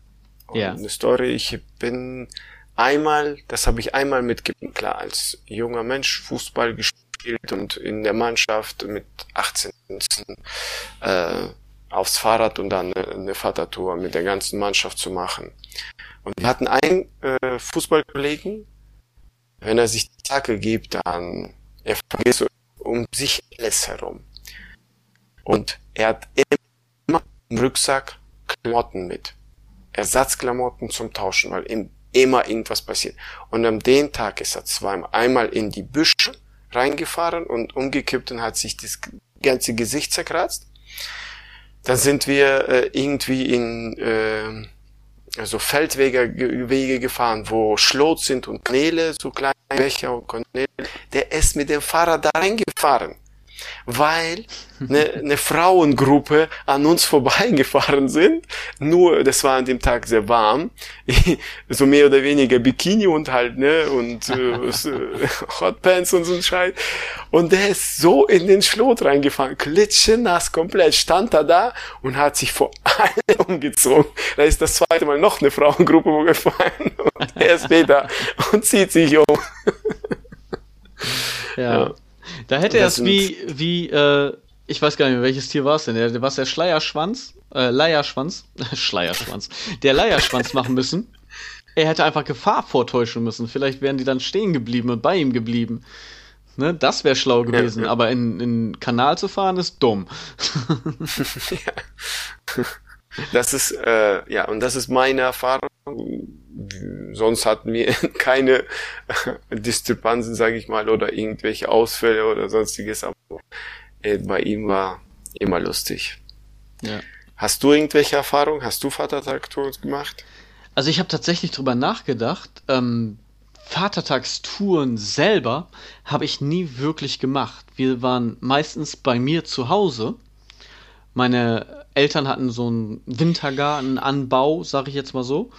und ja. eine Story. Ich bin einmal, das habe ich einmal mitgegeben, klar, als junger Mensch Fußball gespielt und in der Mannschaft mit 18 äh, aufs Fahrrad und dann eine, eine Vatertour mit der ganzen Mannschaft zu machen. Und wir hatten einen äh, Fußballkollegen, wenn er sich die Tacke gibt, dann er vergisst um sich alles herum. Und er hat immer im Rucksack Klamotten mit. Ersatzklamotten zum Tauschen, weil ihm immer irgendwas passiert. Und an dem Tag ist er zweimal, einmal in die Büsche reingefahren und umgekippt und hat sich das ganze Gesicht zerkratzt. Dann sind wir äh, irgendwie in äh, so Feldwege Wege gefahren, wo Schlot sind und Kanäle, so kleine Becher und Kanäle. Der ist mit dem Fahrrad da reingefahren weil eine, eine Frauengruppe an uns vorbeigefahren sind. Nur, das war an dem Tag sehr warm, so mehr oder weniger Bikini und halt ne und äh, Hotpants und so ein Scheiß. Und der ist so in den Schlot reingefahren, klitschenass komplett, stand er da und hat sich vor allen umgezogen. Da ist das zweite Mal noch eine Frauengruppe gefallen und er steht da und zieht sich um. ja. ja. Da hätte er es wie, wie, äh, ich weiß gar nicht mehr, welches Tier war es denn? Der, was der Schleierschwanz? Äh, Leierschwanz? Schleierschwanz. Der Leierschwanz machen müssen. Er hätte einfach Gefahr vortäuschen müssen. Vielleicht wären die dann stehen geblieben und bei ihm geblieben. Ne, das wäre schlau gewesen, ja, ja. aber in, in Kanal zu fahren ist dumm. ja. Das ist, äh, ja, und das ist meine Erfahrung. Sonst hatten wir keine Diskrepanzen, sage ich mal, oder irgendwelche Ausfälle oder sonstiges. Aber äh, bei ihm war immer lustig. Ja. Hast du irgendwelche Erfahrungen? Hast du Vatertag-Tours gemacht? Also ich habe tatsächlich drüber nachgedacht. Ähm, Vatertagstouren selber habe ich nie wirklich gemacht. Wir waren meistens bei mir zu Hause. Meine Eltern hatten so einen Wintergartenanbau, sag ich jetzt mal so.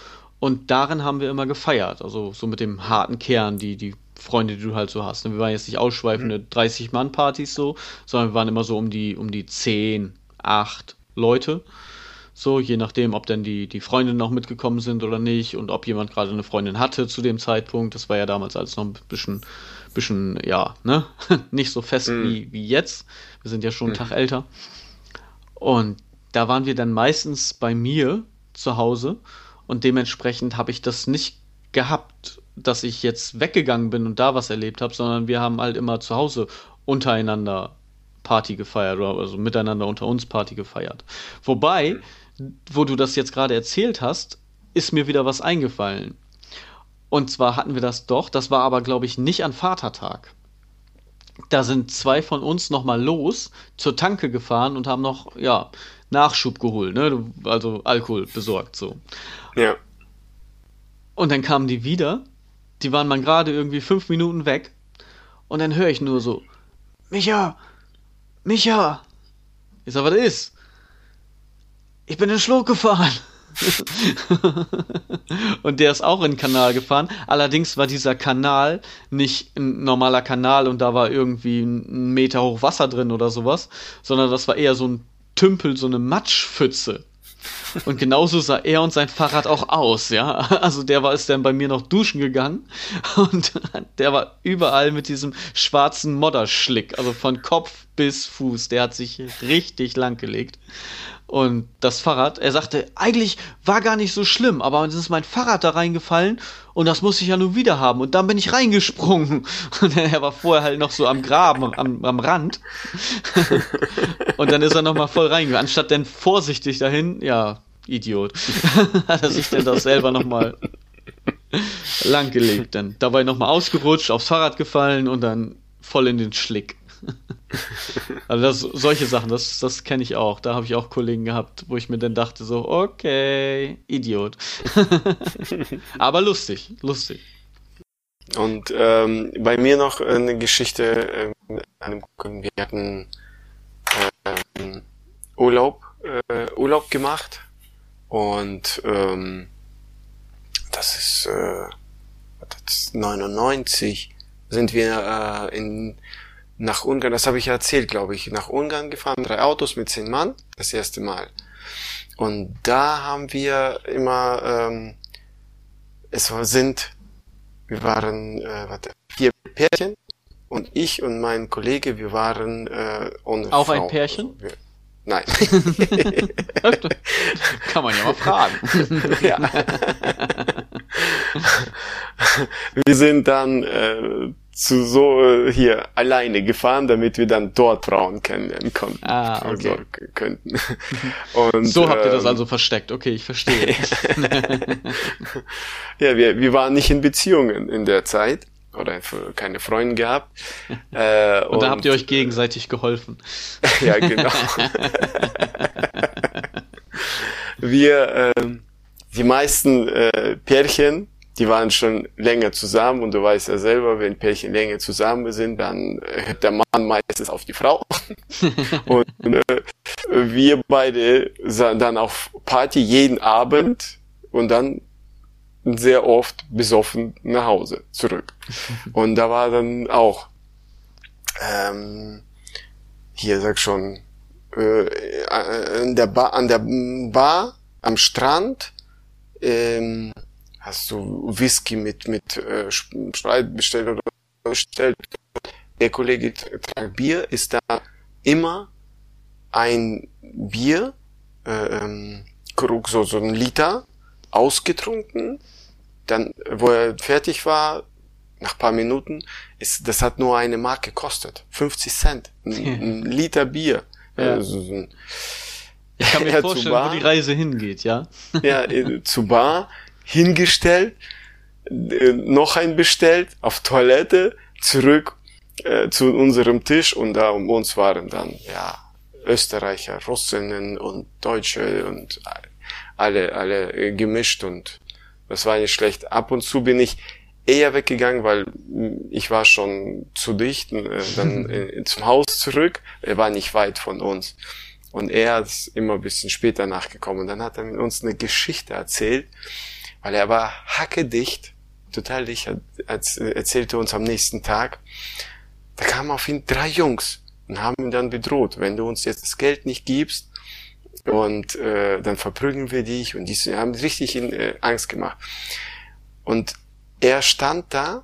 Und darin haben wir immer gefeiert. Also so mit dem harten Kern, die, die Freunde, die du halt so hast. Wir waren jetzt nicht ausschweifende mhm. 30-Mann-Partys so, sondern wir waren immer so um die, um die 10, 8 Leute. So, je nachdem, ob denn die, die Freundinnen noch mitgekommen sind oder nicht und ob jemand gerade eine Freundin hatte zu dem Zeitpunkt. Das war ja damals alles noch ein bisschen, bisschen ja, ne? nicht so fest mhm. wie, wie jetzt. Wir sind ja schon einen mhm. Tag älter. Und da waren wir dann meistens bei mir zu Hause und dementsprechend habe ich das nicht gehabt, dass ich jetzt weggegangen bin und da was erlebt habe, sondern wir haben halt immer zu Hause untereinander Party gefeiert oder also miteinander unter uns Party gefeiert. Wobei, wo du das jetzt gerade erzählt hast, ist mir wieder was eingefallen. Und zwar hatten wir das doch, das war aber glaube ich nicht an Vatertag. Da sind zwei von uns nochmal los zur Tanke gefahren und haben noch, ja, Nachschub geholt, ne? Also Alkohol besorgt, so. Ja. Und dann kamen die wieder. Die waren mal gerade irgendwie fünf Minuten weg. Und dann höre ich nur so: Micha! Micha! Ich sag, was ist? Ich bin in den Schluck gefahren. und der ist auch in den Kanal gefahren. Allerdings war dieser Kanal nicht ein normaler Kanal und da war irgendwie ein Meter hoch Wasser drin oder sowas, sondern das war eher so ein Tümpel, so eine Matschpfütze. Und genauso sah er und sein Fahrrad auch aus, ja. Also der war ist dann bei mir noch duschen gegangen und der war überall mit diesem schwarzen Modderschlick, also von Kopf bis Fuß. Der hat sich richtig lang gelegt. Und das Fahrrad, er sagte, eigentlich war gar nicht so schlimm, aber es ist mein Fahrrad da reingefallen und das muss ich ja nun wieder haben. Und dann bin ich reingesprungen. Und er war vorher halt noch so am Graben, am, am Rand. Und dann ist er nochmal voll reingegangen. Anstatt denn vorsichtig dahin, ja, Idiot, hat er sich denn das selber nochmal langgelegt. Dann dabei nochmal ausgerutscht, aufs Fahrrad gefallen und dann voll in den Schlick. also das, solche Sachen, das, das kenne ich auch. Da habe ich auch Kollegen gehabt, wo ich mir dann dachte so, okay, Idiot. Aber lustig, lustig. Und ähm, bei mir noch eine Geschichte äh, einem Kollegen. Wir hatten äh, Urlaub, äh, Urlaub gemacht und ähm, das ist äh, das ist 99 sind wir äh, in nach Ungarn, das habe ich ja erzählt, glaube ich, nach Ungarn gefahren, drei Autos mit zehn Mann, das erste Mal. Und da haben wir immer, ähm, es sind, wir waren, äh, warte, vier Pärchen und ich und mein Kollege, wir waren äh, ohne Auch Frau. ein Pärchen? Also wir, nein. Kann man ja mal fragen. ja. wir sind dann äh, zu so äh, hier alleine gefahren, damit wir dann dort Frauen kennenlernen konnten. Ah, okay. Also, könnten. Und, so habt ihr das ähm, also versteckt, okay, ich verstehe. ja, wir, wir waren nicht in Beziehungen in der Zeit oder keine Freunde gehabt. Äh, und, und da habt ihr euch gegenseitig geholfen. ja, genau. wir, äh, die meisten äh, Pärchen, die waren schon länger zusammen und du weißt ja selber, wenn Pärchen länger zusammen sind, dann hört der Mann meistens auf die Frau. und äh, wir beide sahen dann auf Party jeden Abend und dann sehr oft besoffen nach Hause zurück. Und da war dann auch ähm, hier sag schon äh, an der Bar, an der Bar am Strand ähm, hast du Whisky mit mit äh, Spreit bestellt oder bestellt. Der Kollege trank Bier, ist da immer ein Bier, äh, ähm, so so ein Liter ausgetrunken. Dann, wo er fertig war, nach paar Minuten, ist, das hat nur eine Mark gekostet. 50 Cent. Ein, ein Liter Bier. Ja. Also, ich kann mir ja, vorstellen, Bar, wo die Reise hingeht, ja? ja, äh, zu Bar, hingestellt, äh, noch ein bestellt, auf Toilette, zurück äh, zu unserem Tisch und da um uns waren dann, ja, Österreicher, Russinnen und Deutsche und alle, alle gemischt und das war nicht schlecht. Ab und zu bin ich eher weggegangen, weil ich war schon zu dicht, äh, dann äh, zum Haus zurück. Er war nicht weit von uns. Und er ist immer ein bisschen später nachgekommen. Und dann hat er mit uns eine Geschichte erzählt, weil er war hackedicht, total dicht, erzählte uns am nächsten Tag. Da kamen auf ihn drei Jungs und haben ihn dann bedroht. Wenn du uns jetzt das Geld nicht gibst, und äh, dann verprügeln wir dich und die haben richtig in, äh, Angst gemacht. Und er stand da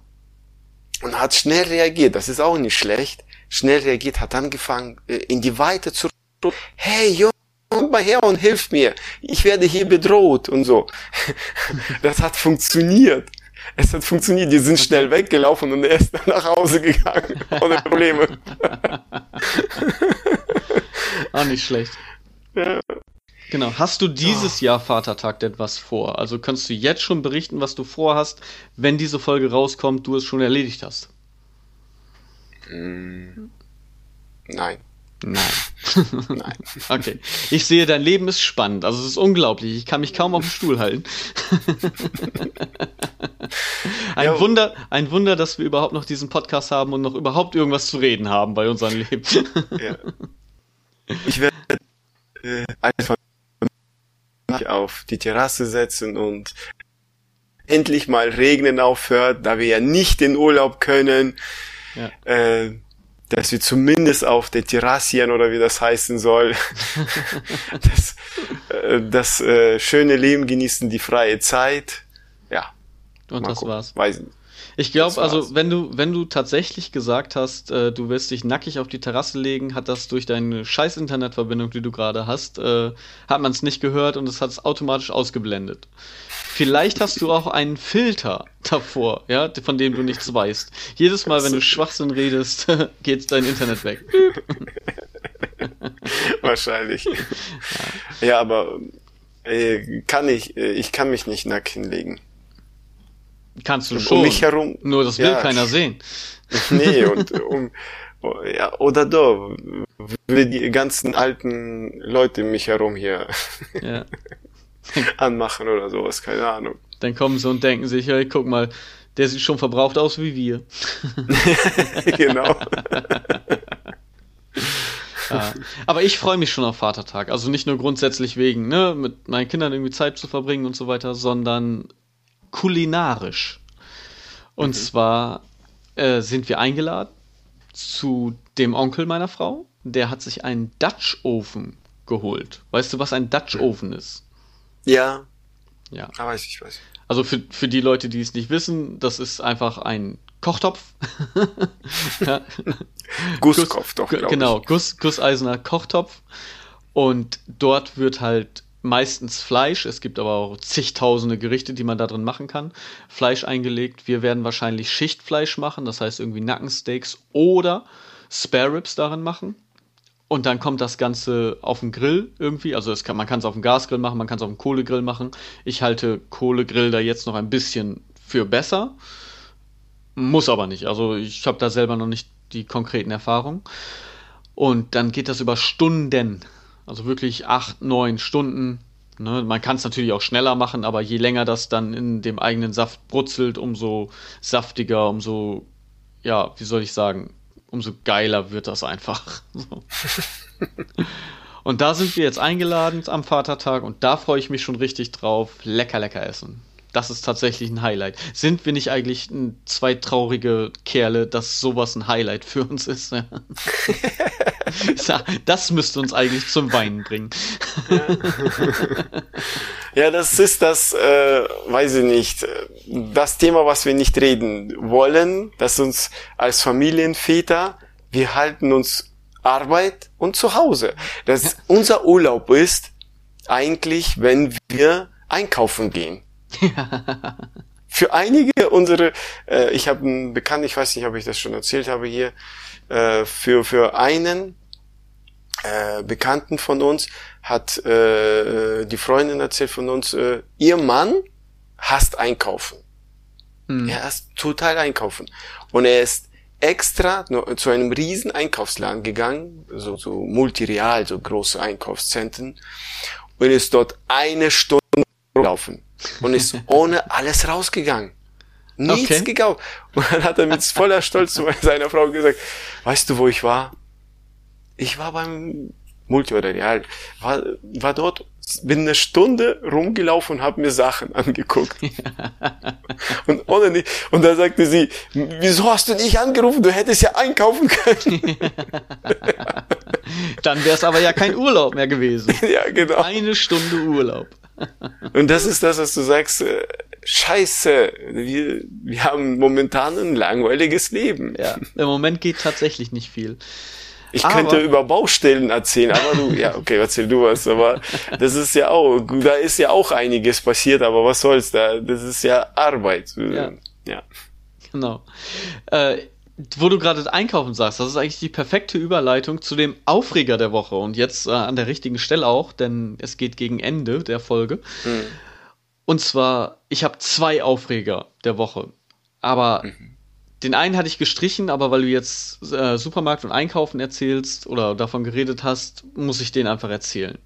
und hat schnell reagiert. Das ist auch nicht schlecht. Schnell reagiert, hat angefangen, äh, in die Weite zu Hey, Junge, komm mal her und hilf mir. Ich werde hier bedroht und so. Das hat funktioniert. Es hat funktioniert. Die sind schnell weggelaufen und er ist dann nach Hause gegangen. Ohne Probleme. Auch nicht schlecht. Ja. Genau. Hast du dieses oh. Jahr Vatertag denn was vor? Also kannst du jetzt schon berichten, was du vorhast, wenn diese Folge rauskommt, du es schon erledigt hast? Nein. Nein. Nein. Okay. Ich sehe, dein Leben ist spannend. Also es ist unglaublich. Ich kann mich kaum auf den Stuhl halten. ein ja. Wunder, ein Wunder, dass wir überhaupt noch diesen Podcast haben und noch überhaupt irgendwas zu reden haben bei unserem Leben. ja. Ich werde äh, einfach auf die Terrasse setzen und endlich mal regnen aufhört, da wir ja nicht in Urlaub können, ja. äh, dass wir zumindest auf der Terrassien oder wie das heißen soll, das, äh, das äh, schöne Leben genießen, die freie Zeit. Ja. Und das gucken. war's. Weiß nicht. Ich glaube, also wenn du, wenn du tatsächlich gesagt hast, äh, du wirst dich nackig auf die Terrasse legen, hat das durch deine scheiß Internetverbindung, die du gerade hast, äh, hat man es nicht gehört und es hat es automatisch ausgeblendet. Vielleicht hast du auch einen Filter davor, ja, von dem du nichts weißt. Jedes Mal, wenn du Schwachsinn redest, geht dein Internet weg. Wahrscheinlich. Ja, ja aber äh, kann ich, äh, ich kann mich nicht nackt hinlegen. Kannst du schon. Um mich herum. Nur das will ja, keiner sehen. Nee, und um, ja, oder doch, würde die ganzen alten Leute um mich herum hier ja. anmachen oder sowas, keine Ahnung. Dann kommen sie und denken sich, hey, guck mal, der sieht schon verbraucht aus wie wir. genau. ja. Aber ich freue mich schon auf Vatertag. Also nicht nur grundsätzlich wegen, ne, mit meinen Kindern irgendwie Zeit zu verbringen und so weiter, sondern kulinarisch. Und mhm. zwar äh, sind wir eingeladen zu dem Onkel meiner Frau. Der hat sich einen Dutch Ofen geholt. Weißt du, was ein Dutch Ofen ist? Ja. Ja. Ah, weiß ich, weiß ich. Also für, für die Leute, die es nicht wissen, das ist einfach ein Kochtopf. Gusskopf, doch. Genau, Guss, gusseisener Kochtopf. Und dort wird halt meistens Fleisch. Es gibt aber auch zigtausende Gerichte, die man da drin machen kann. Fleisch eingelegt. Wir werden wahrscheinlich Schichtfleisch machen, das heißt irgendwie Nackensteaks oder Spare Ribs darin machen. Und dann kommt das Ganze auf den Grill irgendwie. Also kann, man kann es auf dem Gasgrill machen, man kann es auf dem Kohlegrill machen. Ich halte Kohlegrill da jetzt noch ein bisschen für besser. Muss aber nicht. Also ich habe da selber noch nicht die konkreten Erfahrungen. Und dann geht das über Stunden. Also wirklich acht, neun Stunden Ne? Man kann es natürlich auch schneller machen, aber je länger das dann in dem eigenen Saft brutzelt, umso saftiger, umso, ja, wie soll ich sagen, umso geiler wird das einfach. und da sind wir jetzt eingeladen am Vatertag und da freue ich mich schon richtig drauf. Lecker, lecker essen das ist tatsächlich ein Highlight. Sind wir nicht eigentlich zwei traurige Kerle, dass sowas ein Highlight für uns ist? das müsste uns eigentlich zum Weinen bringen. ja, das ist das, äh, weiß ich nicht, das Thema, was wir nicht reden wollen, dass uns als Familienväter, wir halten uns Arbeit und Zuhause. Dass unser Urlaub ist eigentlich, wenn wir einkaufen gehen. Für einige unsere, äh, ich habe einen Bekannten, ich weiß nicht, ob ich das schon erzählt habe hier, äh, für, für einen äh, Bekannten von uns hat äh, die Freundin erzählt von uns, äh, ihr Mann hasst einkaufen. Hm. Er hasst total einkaufen. Und er ist extra zu einem riesen Einkaufsladen gegangen, so, so multireal, so große Einkaufszentren, und ist dort eine Stunde gelaufen und ist ohne alles rausgegangen. Nichts okay. gekauft. Und dann hat er mit voller Stolz zu seiner Frau gesagt, weißt du, wo ich war? Ich war beim Multi oder Real, war, war dort, bin eine Stunde rumgelaufen und habe mir Sachen angeguckt. und ohne nicht, und da sagte sie, wieso hast du nicht angerufen? Du hättest ja einkaufen können. Dann wäre es aber ja kein Urlaub mehr gewesen. ja, genau. Eine Stunde Urlaub. Und das ist das, was du sagst, äh, scheiße, wir, wir haben momentan ein langweiliges Leben. Ja, im Moment geht tatsächlich nicht viel. Ich aber, könnte über Baustellen erzählen, aber du, ja, okay, erzähl du was, aber das ist ja auch, da ist ja auch einiges passiert, aber was soll's da, das ist ja Arbeit. Ja. ja. Genau. Äh, wo du gerade einkaufen sagst, das ist eigentlich die perfekte Überleitung zu dem Aufreger der Woche und jetzt äh, an der richtigen Stelle auch, denn es geht gegen Ende der Folge. Mhm. Und zwar, ich habe zwei Aufreger der Woche, aber mhm. den einen hatte ich gestrichen, aber weil du jetzt äh, Supermarkt und Einkaufen erzählst oder davon geredet hast, muss ich den einfach erzählen.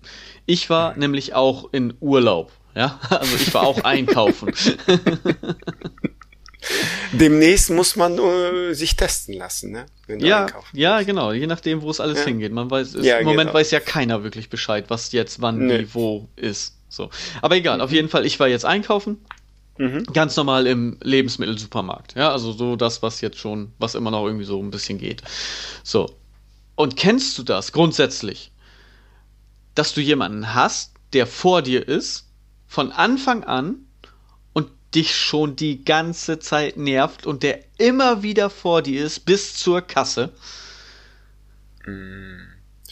Ich war mhm. nämlich auch in Urlaub, ja, also ich war auch einkaufen. Demnächst muss man äh, sich testen lassen, ne? ja, ja, genau. Je nachdem, wo es alles ja. hingeht. Man weiß, ja, im Moment genau. weiß ja keiner wirklich Bescheid, was jetzt, wann, nee. wie, wo ist. So. Aber egal. Mhm. Auf jeden Fall, ich war jetzt einkaufen. Mhm. Ganz normal im Lebensmittelsupermarkt. Ja, also so das, was jetzt schon, was immer noch irgendwie so ein bisschen geht. So. Und kennst du das grundsätzlich, dass du jemanden hast, der vor dir ist, von Anfang an dich schon die ganze Zeit nervt und der immer wieder vor dir ist bis zur Kasse? Mm,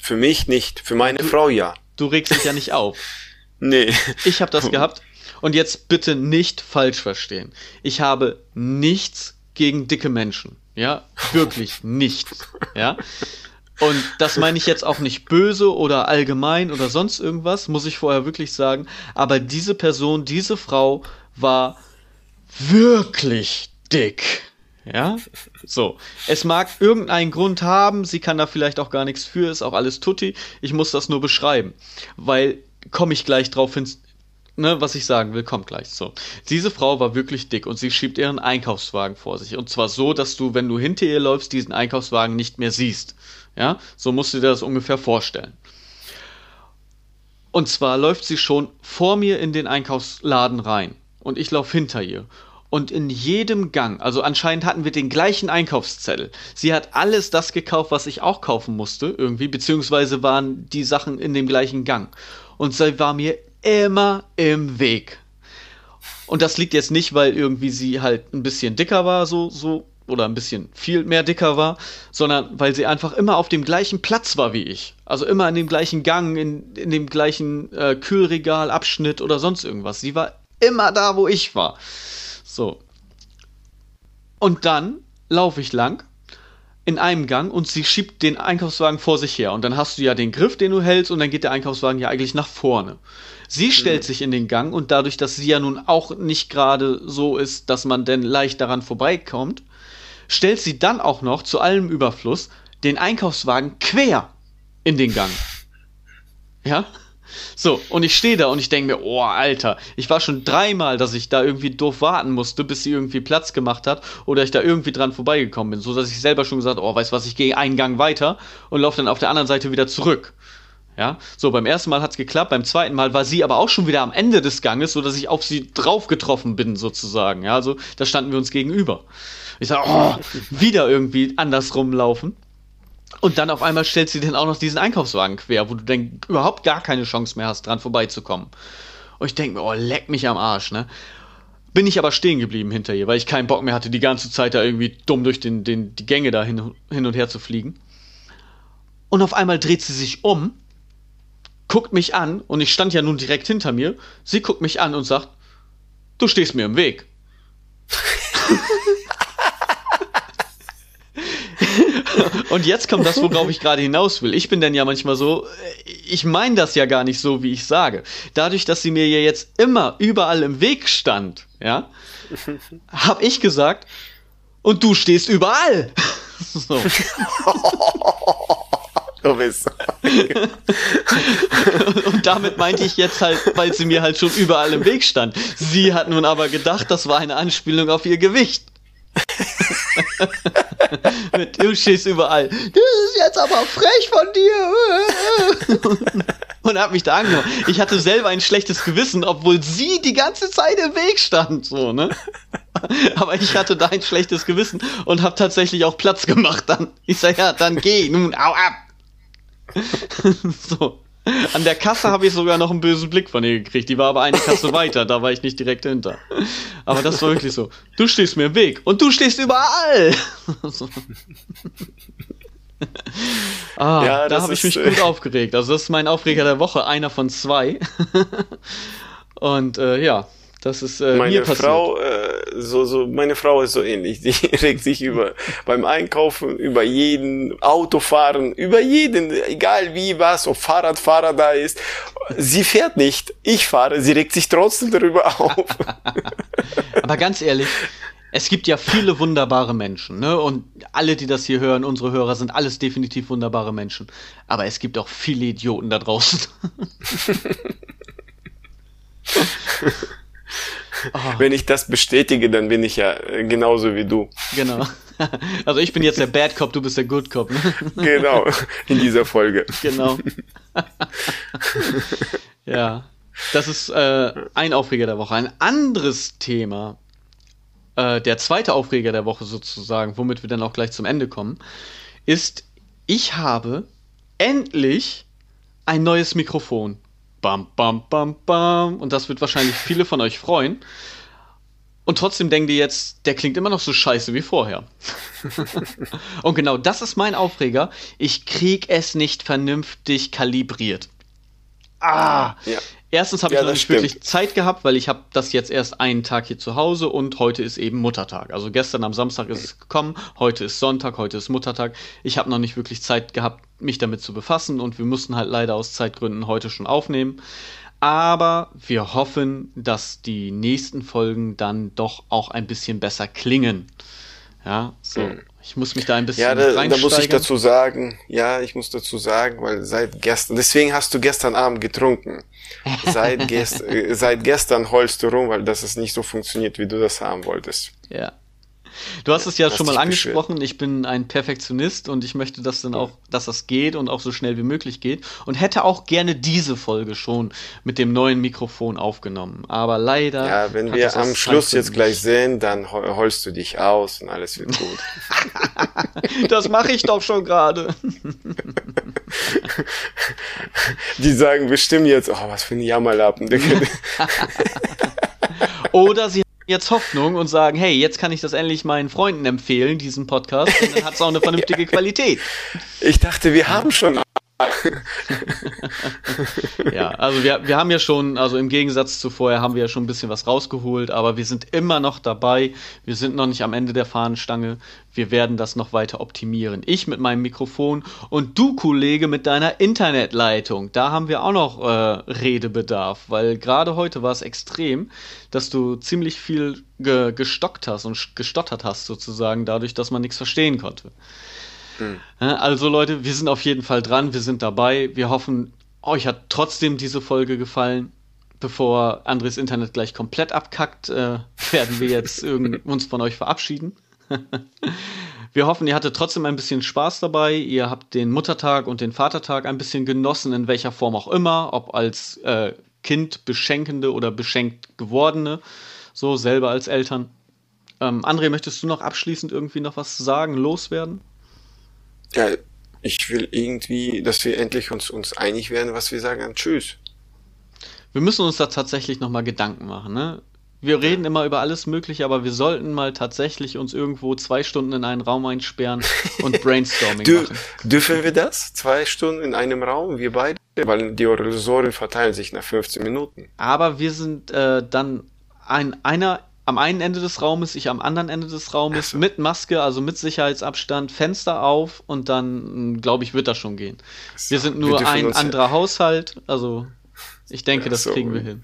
für mich nicht, für meine du, Frau ja. Du regst dich ja nicht auf. nee. Ich habe das gehabt und jetzt bitte nicht falsch verstehen. Ich habe nichts gegen dicke Menschen. Ja, wirklich nichts. Ja. Und das meine ich jetzt auch nicht böse oder allgemein oder sonst irgendwas, muss ich vorher wirklich sagen. Aber diese Person, diese Frau war wirklich dick. Ja, so. Es mag irgendeinen Grund haben, sie kann da vielleicht auch gar nichts für, ist auch alles tutti. Ich muss das nur beschreiben, weil komme ich gleich drauf hin, ne, was ich sagen will, kommt gleich. So. Diese Frau war wirklich dick und sie schiebt ihren Einkaufswagen vor sich. Und zwar so, dass du, wenn du hinter ihr läufst, diesen Einkaufswagen nicht mehr siehst. Ja, so musst du dir das ungefähr vorstellen. Und zwar läuft sie schon vor mir in den Einkaufsladen rein und ich laufe hinter ihr. Und in jedem Gang, also anscheinend hatten wir den gleichen Einkaufszettel. Sie hat alles das gekauft, was ich auch kaufen musste, irgendwie, beziehungsweise waren die Sachen in dem gleichen Gang. Und sie war mir immer im Weg. Und das liegt jetzt nicht, weil irgendwie sie halt ein bisschen dicker war, so, so, oder ein bisschen viel mehr dicker war, sondern weil sie einfach immer auf dem gleichen Platz war wie ich. Also immer in dem gleichen Gang, in, in dem gleichen äh, Kühlregal, Abschnitt oder sonst irgendwas. Sie war immer da, wo ich war. So. Und dann laufe ich lang in einem Gang und sie schiebt den Einkaufswagen vor sich her. Und dann hast du ja den Griff, den du hältst, und dann geht der Einkaufswagen ja eigentlich nach vorne. Sie stellt mhm. sich in den Gang und dadurch, dass sie ja nun auch nicht gerade so ist, dass man denn leicht daran vorbeikommt, stellt sie dann auch noch zu allem Überfluss den Einkaufswagen quer in den Gang. Ja? So, und ich stehe da und ich denke mir, oh, Alter, ich war schon dreimal, dass ich da irgendwie doof warten musste, bis sie irgendwie Platz gemacht hat oder ich da irgendwie dran vorbeigekommen bin, so dass ich selber schon gesagt, oh, weißt was, ich gehe einen Gang weiter und laufe dann auf der anderen Seite wieder zurück. Ja, so beim ersten Mal hat's geklappt, beim zweiten Mal war sie aber auch schon wieder am Ende des Ganges, so dass ich auf sie drauf getroffen bin sozusagen. Ja, also da standen wir uns gegenüber. Ich sag, oh, wieder irgendwie andersrum laufen. Und dann auf einmal stellt sie dann auch noch diesen Einkaufswagen quer, wo du dann überhaupt gar keine Chance mehr hast, dran vorbeizukommen. Und ich denke mir, oh, leck mich am Arsch, ne? Bin ich aber stehen geblieben hinter ihr, weil ich keinen Bock mehr hatte, die ganze Zeit da irgendwie dumm durch den, den, die Gänge da hin, hin und her zu fliegen. Und auf einmal dreht sie sich um, guckt mich an, und ich stand ja nun direkt hinter mir. Sie guckt mich an und sagt, du stehst mir im Weg. Und jetzt kommt das, worauf ich gerade hinaus will. Ich bin dann ja manchmal so, ich meine das ja gar nicht so, wie ich sage. Dadurch, dass sie mir ja jetzt immer überall im Weg stand, ja, habe ich gesagt, und du stehst überall. So. Du bist. und damit meinte ich jetzt halt, weil sie mir halt schon überall im Weg stand. Sie hat nun aber gedacht, das war eine Anspielung auf ihr Gewicht. Mit du stehst überall. Das ist jetzt aber frech von dir. Und hat mich da angenommen. Ich hatte selber ein schlechtes Gewissen, obwohl sie die ganze Zeit im Weg stand. So, ne? Aber ich hatte da ein schlechtes Gewissen und habe tatsächlich auch Platz gemacht dann. Ich sag, ja, dann geh, nun, au ab. so. An der Kasse habe ich sogar noch einen bösen Blick von ihr gekriegt. Die war aber eine Kasse weiter, da war ich nicht direkt hinter. Aber das war wirklich so. Du stehst mir im Weg und du stehst überall. ah, ja, da habe ich mich gut aufgeregt. Also das ist mein Aufreger der Woche, einer von zwei. und äh, ja, das ist äh, meine Frau, äh, so so meine Frau ist so ähnlich. Die regt sich über beim Einkaufen über jeden Autofahren, über jeden, egal wie was, ob Fahrradfahrer da ist. Sie fährt nicht, ich fahre. Sie regt sich trotzdem darüber auf. Aber ganz ehrlich, es gibt ja viele wunderbare Menschen, ne? Und alle, die das hier hören, unsere Hörer, sind alles definitiv wunderbare Menschen. Aber es gibt auch viele Idioten da draußen. Oh. Wenn ich das bestätige, dann bin ich ja äh, genauso wie du. Genau. Also ich bin jetzt der Bad Cop, du bist der Good Cop. Ne? Genau, in dieser Folge. Genau. Ja, das ist äh, ein Aufreger der Woche. Ein anderes Thema, äh, der zweite Aufreger der Woche sozusagen, womit wir dann auch gleich zum Ende kommen, ist, ich habe endlich ein neues Mikrofon. Bam, bam, bam, bam. Und das wird wahrscheinlich viele von euch freuen. Und trotzdem denken die jetzt, der klingt immer noch so scheiße wie vorher. und genau das ist mein Aufreger. Ich krieg es nicht vernünftig kalibriert. Ah, ja. Erstens habe ja, ich noch nicht stimmt. wirklich Zeit gehabt, weil ich habe das jetzt erst einen Tag hier zu Hause und heute ist eben Muttertag. Also gestern am Samstag ist es gekommen, heute ist Sonntag, heute ist Muttertag. Ich habe noch nicht wirklich Zeit gehabt, mich damit zu befassen und wir mussten halt leider aus Zeitgründen heute schon aufnehmen. Aber wir hoffen, dass die nächsten Folgen dann doch auch ein bisschen besser klingen. Ja, so. Hm. Ich muss mich da ein bisschen Ja, da, da muss ich dazu sagen, ja, ich muss dazu sagen, weil seit gestern, deswegen hast du gestern Abend getrunken. Seit, gest, äh, seit gestern heulst du rum, weil das ist nicht so funktioniert, wie du das haben wolltest. Ja. Du hast es ja hast schon mal angesprochen, beschwert. ich bin ein Perfektionist und ich möchte, dass dann auch, dass das geht und auch so schnell wie möglich geht und hätte auch gerne diese Folge schon mit dem neuen Mikrofon aufgenommen. Aber leider. Ja, wenn wir am Schluss jetzt gleich sehen, dann holst du dich aus und alles wird gut. das mache ich doch schon gerade. Die sagen bestimmt jetzt, oh, was für ein Jammerlappen. Oder sie jetzt Hoffnung und sagen, hey, jetzt kann ich das endlich meinen Freunden empfehlen, diesen Podcast, und dann hat es auch eine vernünftige Qualität. Ich dachte, wir haben schon ja, also wir, wir haben ja schon, also im Gegensatz zu vorher haben wir ja schon ein bisschen was rausgeholt, aber wir sind immer noch dabei. Wir sind noch nicht am Ende der Fahnenstange. Wir werden das noch weiter optimieren. Ich mit meinem Mikrofon und du, Kollege, mit deiner Internetleitung. Da haben wir auch noch äh, Redebedarf, weil gerade heute war es extrem, dass du ziemlich viel ge gestockt hast und gestottert hast, sozusagen, dadurch, dass man nichts verstehen konnte. Mhm. Also Leute, wir sind auf jeden Fall dran, wir sind dabei. Wir hoffen, euch hat trotzdem diese Folge gefallen. Bevor Andres Internet gleich komplett abkackt, äh, werden wir jetzt uns von euch verabschieden. wir hoffen, ihr hattet trotzdem ein bisschen Spaß dabei. Ihr habt den Muttertag und den Vatertag ein bisschen genossen, in welcher Form auch immer, ob als äh, Kind beschenkende oder beschenkt gewordene, so selber als Eltern. Ähm, André, möchtest du noch abschließend irgendwie noch was sagen, loswerden? Ja, ich will irgendwie, dass wir endlich uns, uns einig werden, was wir sagen. Tschüss. Wir müssen uns da tatsächlich nochmal Gedanken machen, ne? Wir reden immer über alles Mögliche, aber wir sollten mal tatsächlich uns irgendwo zwei Stunden in einen Raum einsperren und Brainstorming Dür machen. Dürfen wir das? Zwei Stunden in einem Raum, wir beide? Weil die Organisoren verteilen sich nach 15 Minuten. Aber wir sind äh, dann ein, einer am einen Ende des Raumes, ich am anderen Ende des Raumes, so. mit Maske, also mit Sicherheitsabstand, Fenster auf und dann, glaube ich, wird das schon gehen. So. Wir sind nur wir ein anderer Haushalt, also ich denke, ja, das so. kriegen wir hin.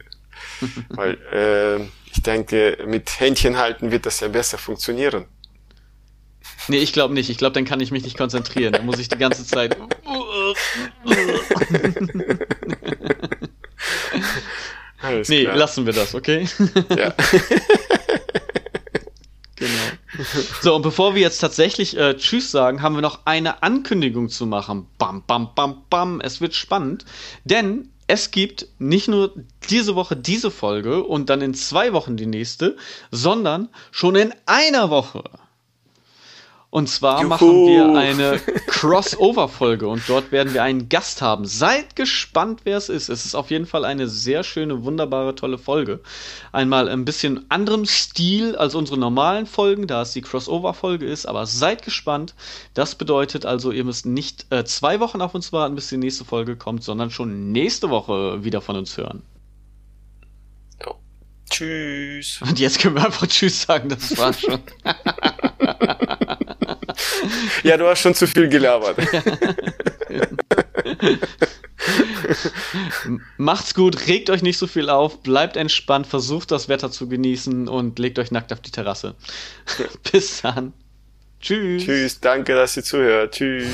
Weil äh, ich denke, mit Händchen halten wird das ja besser funktionieren. Nee, ich glaube nicht. Ich glaube, dann kann ich mich nicht konzentrieren. Dann muss ich die ganze Zeit. Alles nee, klar. lassen wir das, okay? Ja. genau. So, und bevor wir jetzt tatsächlich äh, Tschüss sagen, haben wir noch eine Ankündigung zu machen. Bam, bam, bam, bam. Es wird spannend, denn es gibt nicht nur diese Woche diese Folge und dann in zwei Wochen die nächste, sondern schon in einer Woche und zwar Juhu. machen wir eine Crossover-Folge und dort werden wir einen Gast haben. Seid gespannt, wer es ist. Es ist auf jeden Fall eine sehr schöne, wunderbare, tolle Folge. Einmal ein bisschen anderem Stil als unsere normalen Folgen, da es die Crossover-Folge ist, aber seid gespannt. Das bedeutet also, ihr müsst nicht äh, zwei Wochen auf uns warten, bis die nächste Folge kommt, sondern schon nächste Woche wieder von uns hören. Tschüss. Und jetzt können wir einfach Tschüss sagen, das war's schon. ja, du hast schon zu viel gelabert. Macht's gut, regt euch nicht so viel auf, bleibt entspannt, versucht das Wetter zu genießen und legt euch nackt auf die Terrasse. Bis dann. Tschüss. Tschüss, danke, dass ihr zuhört. Tschüss.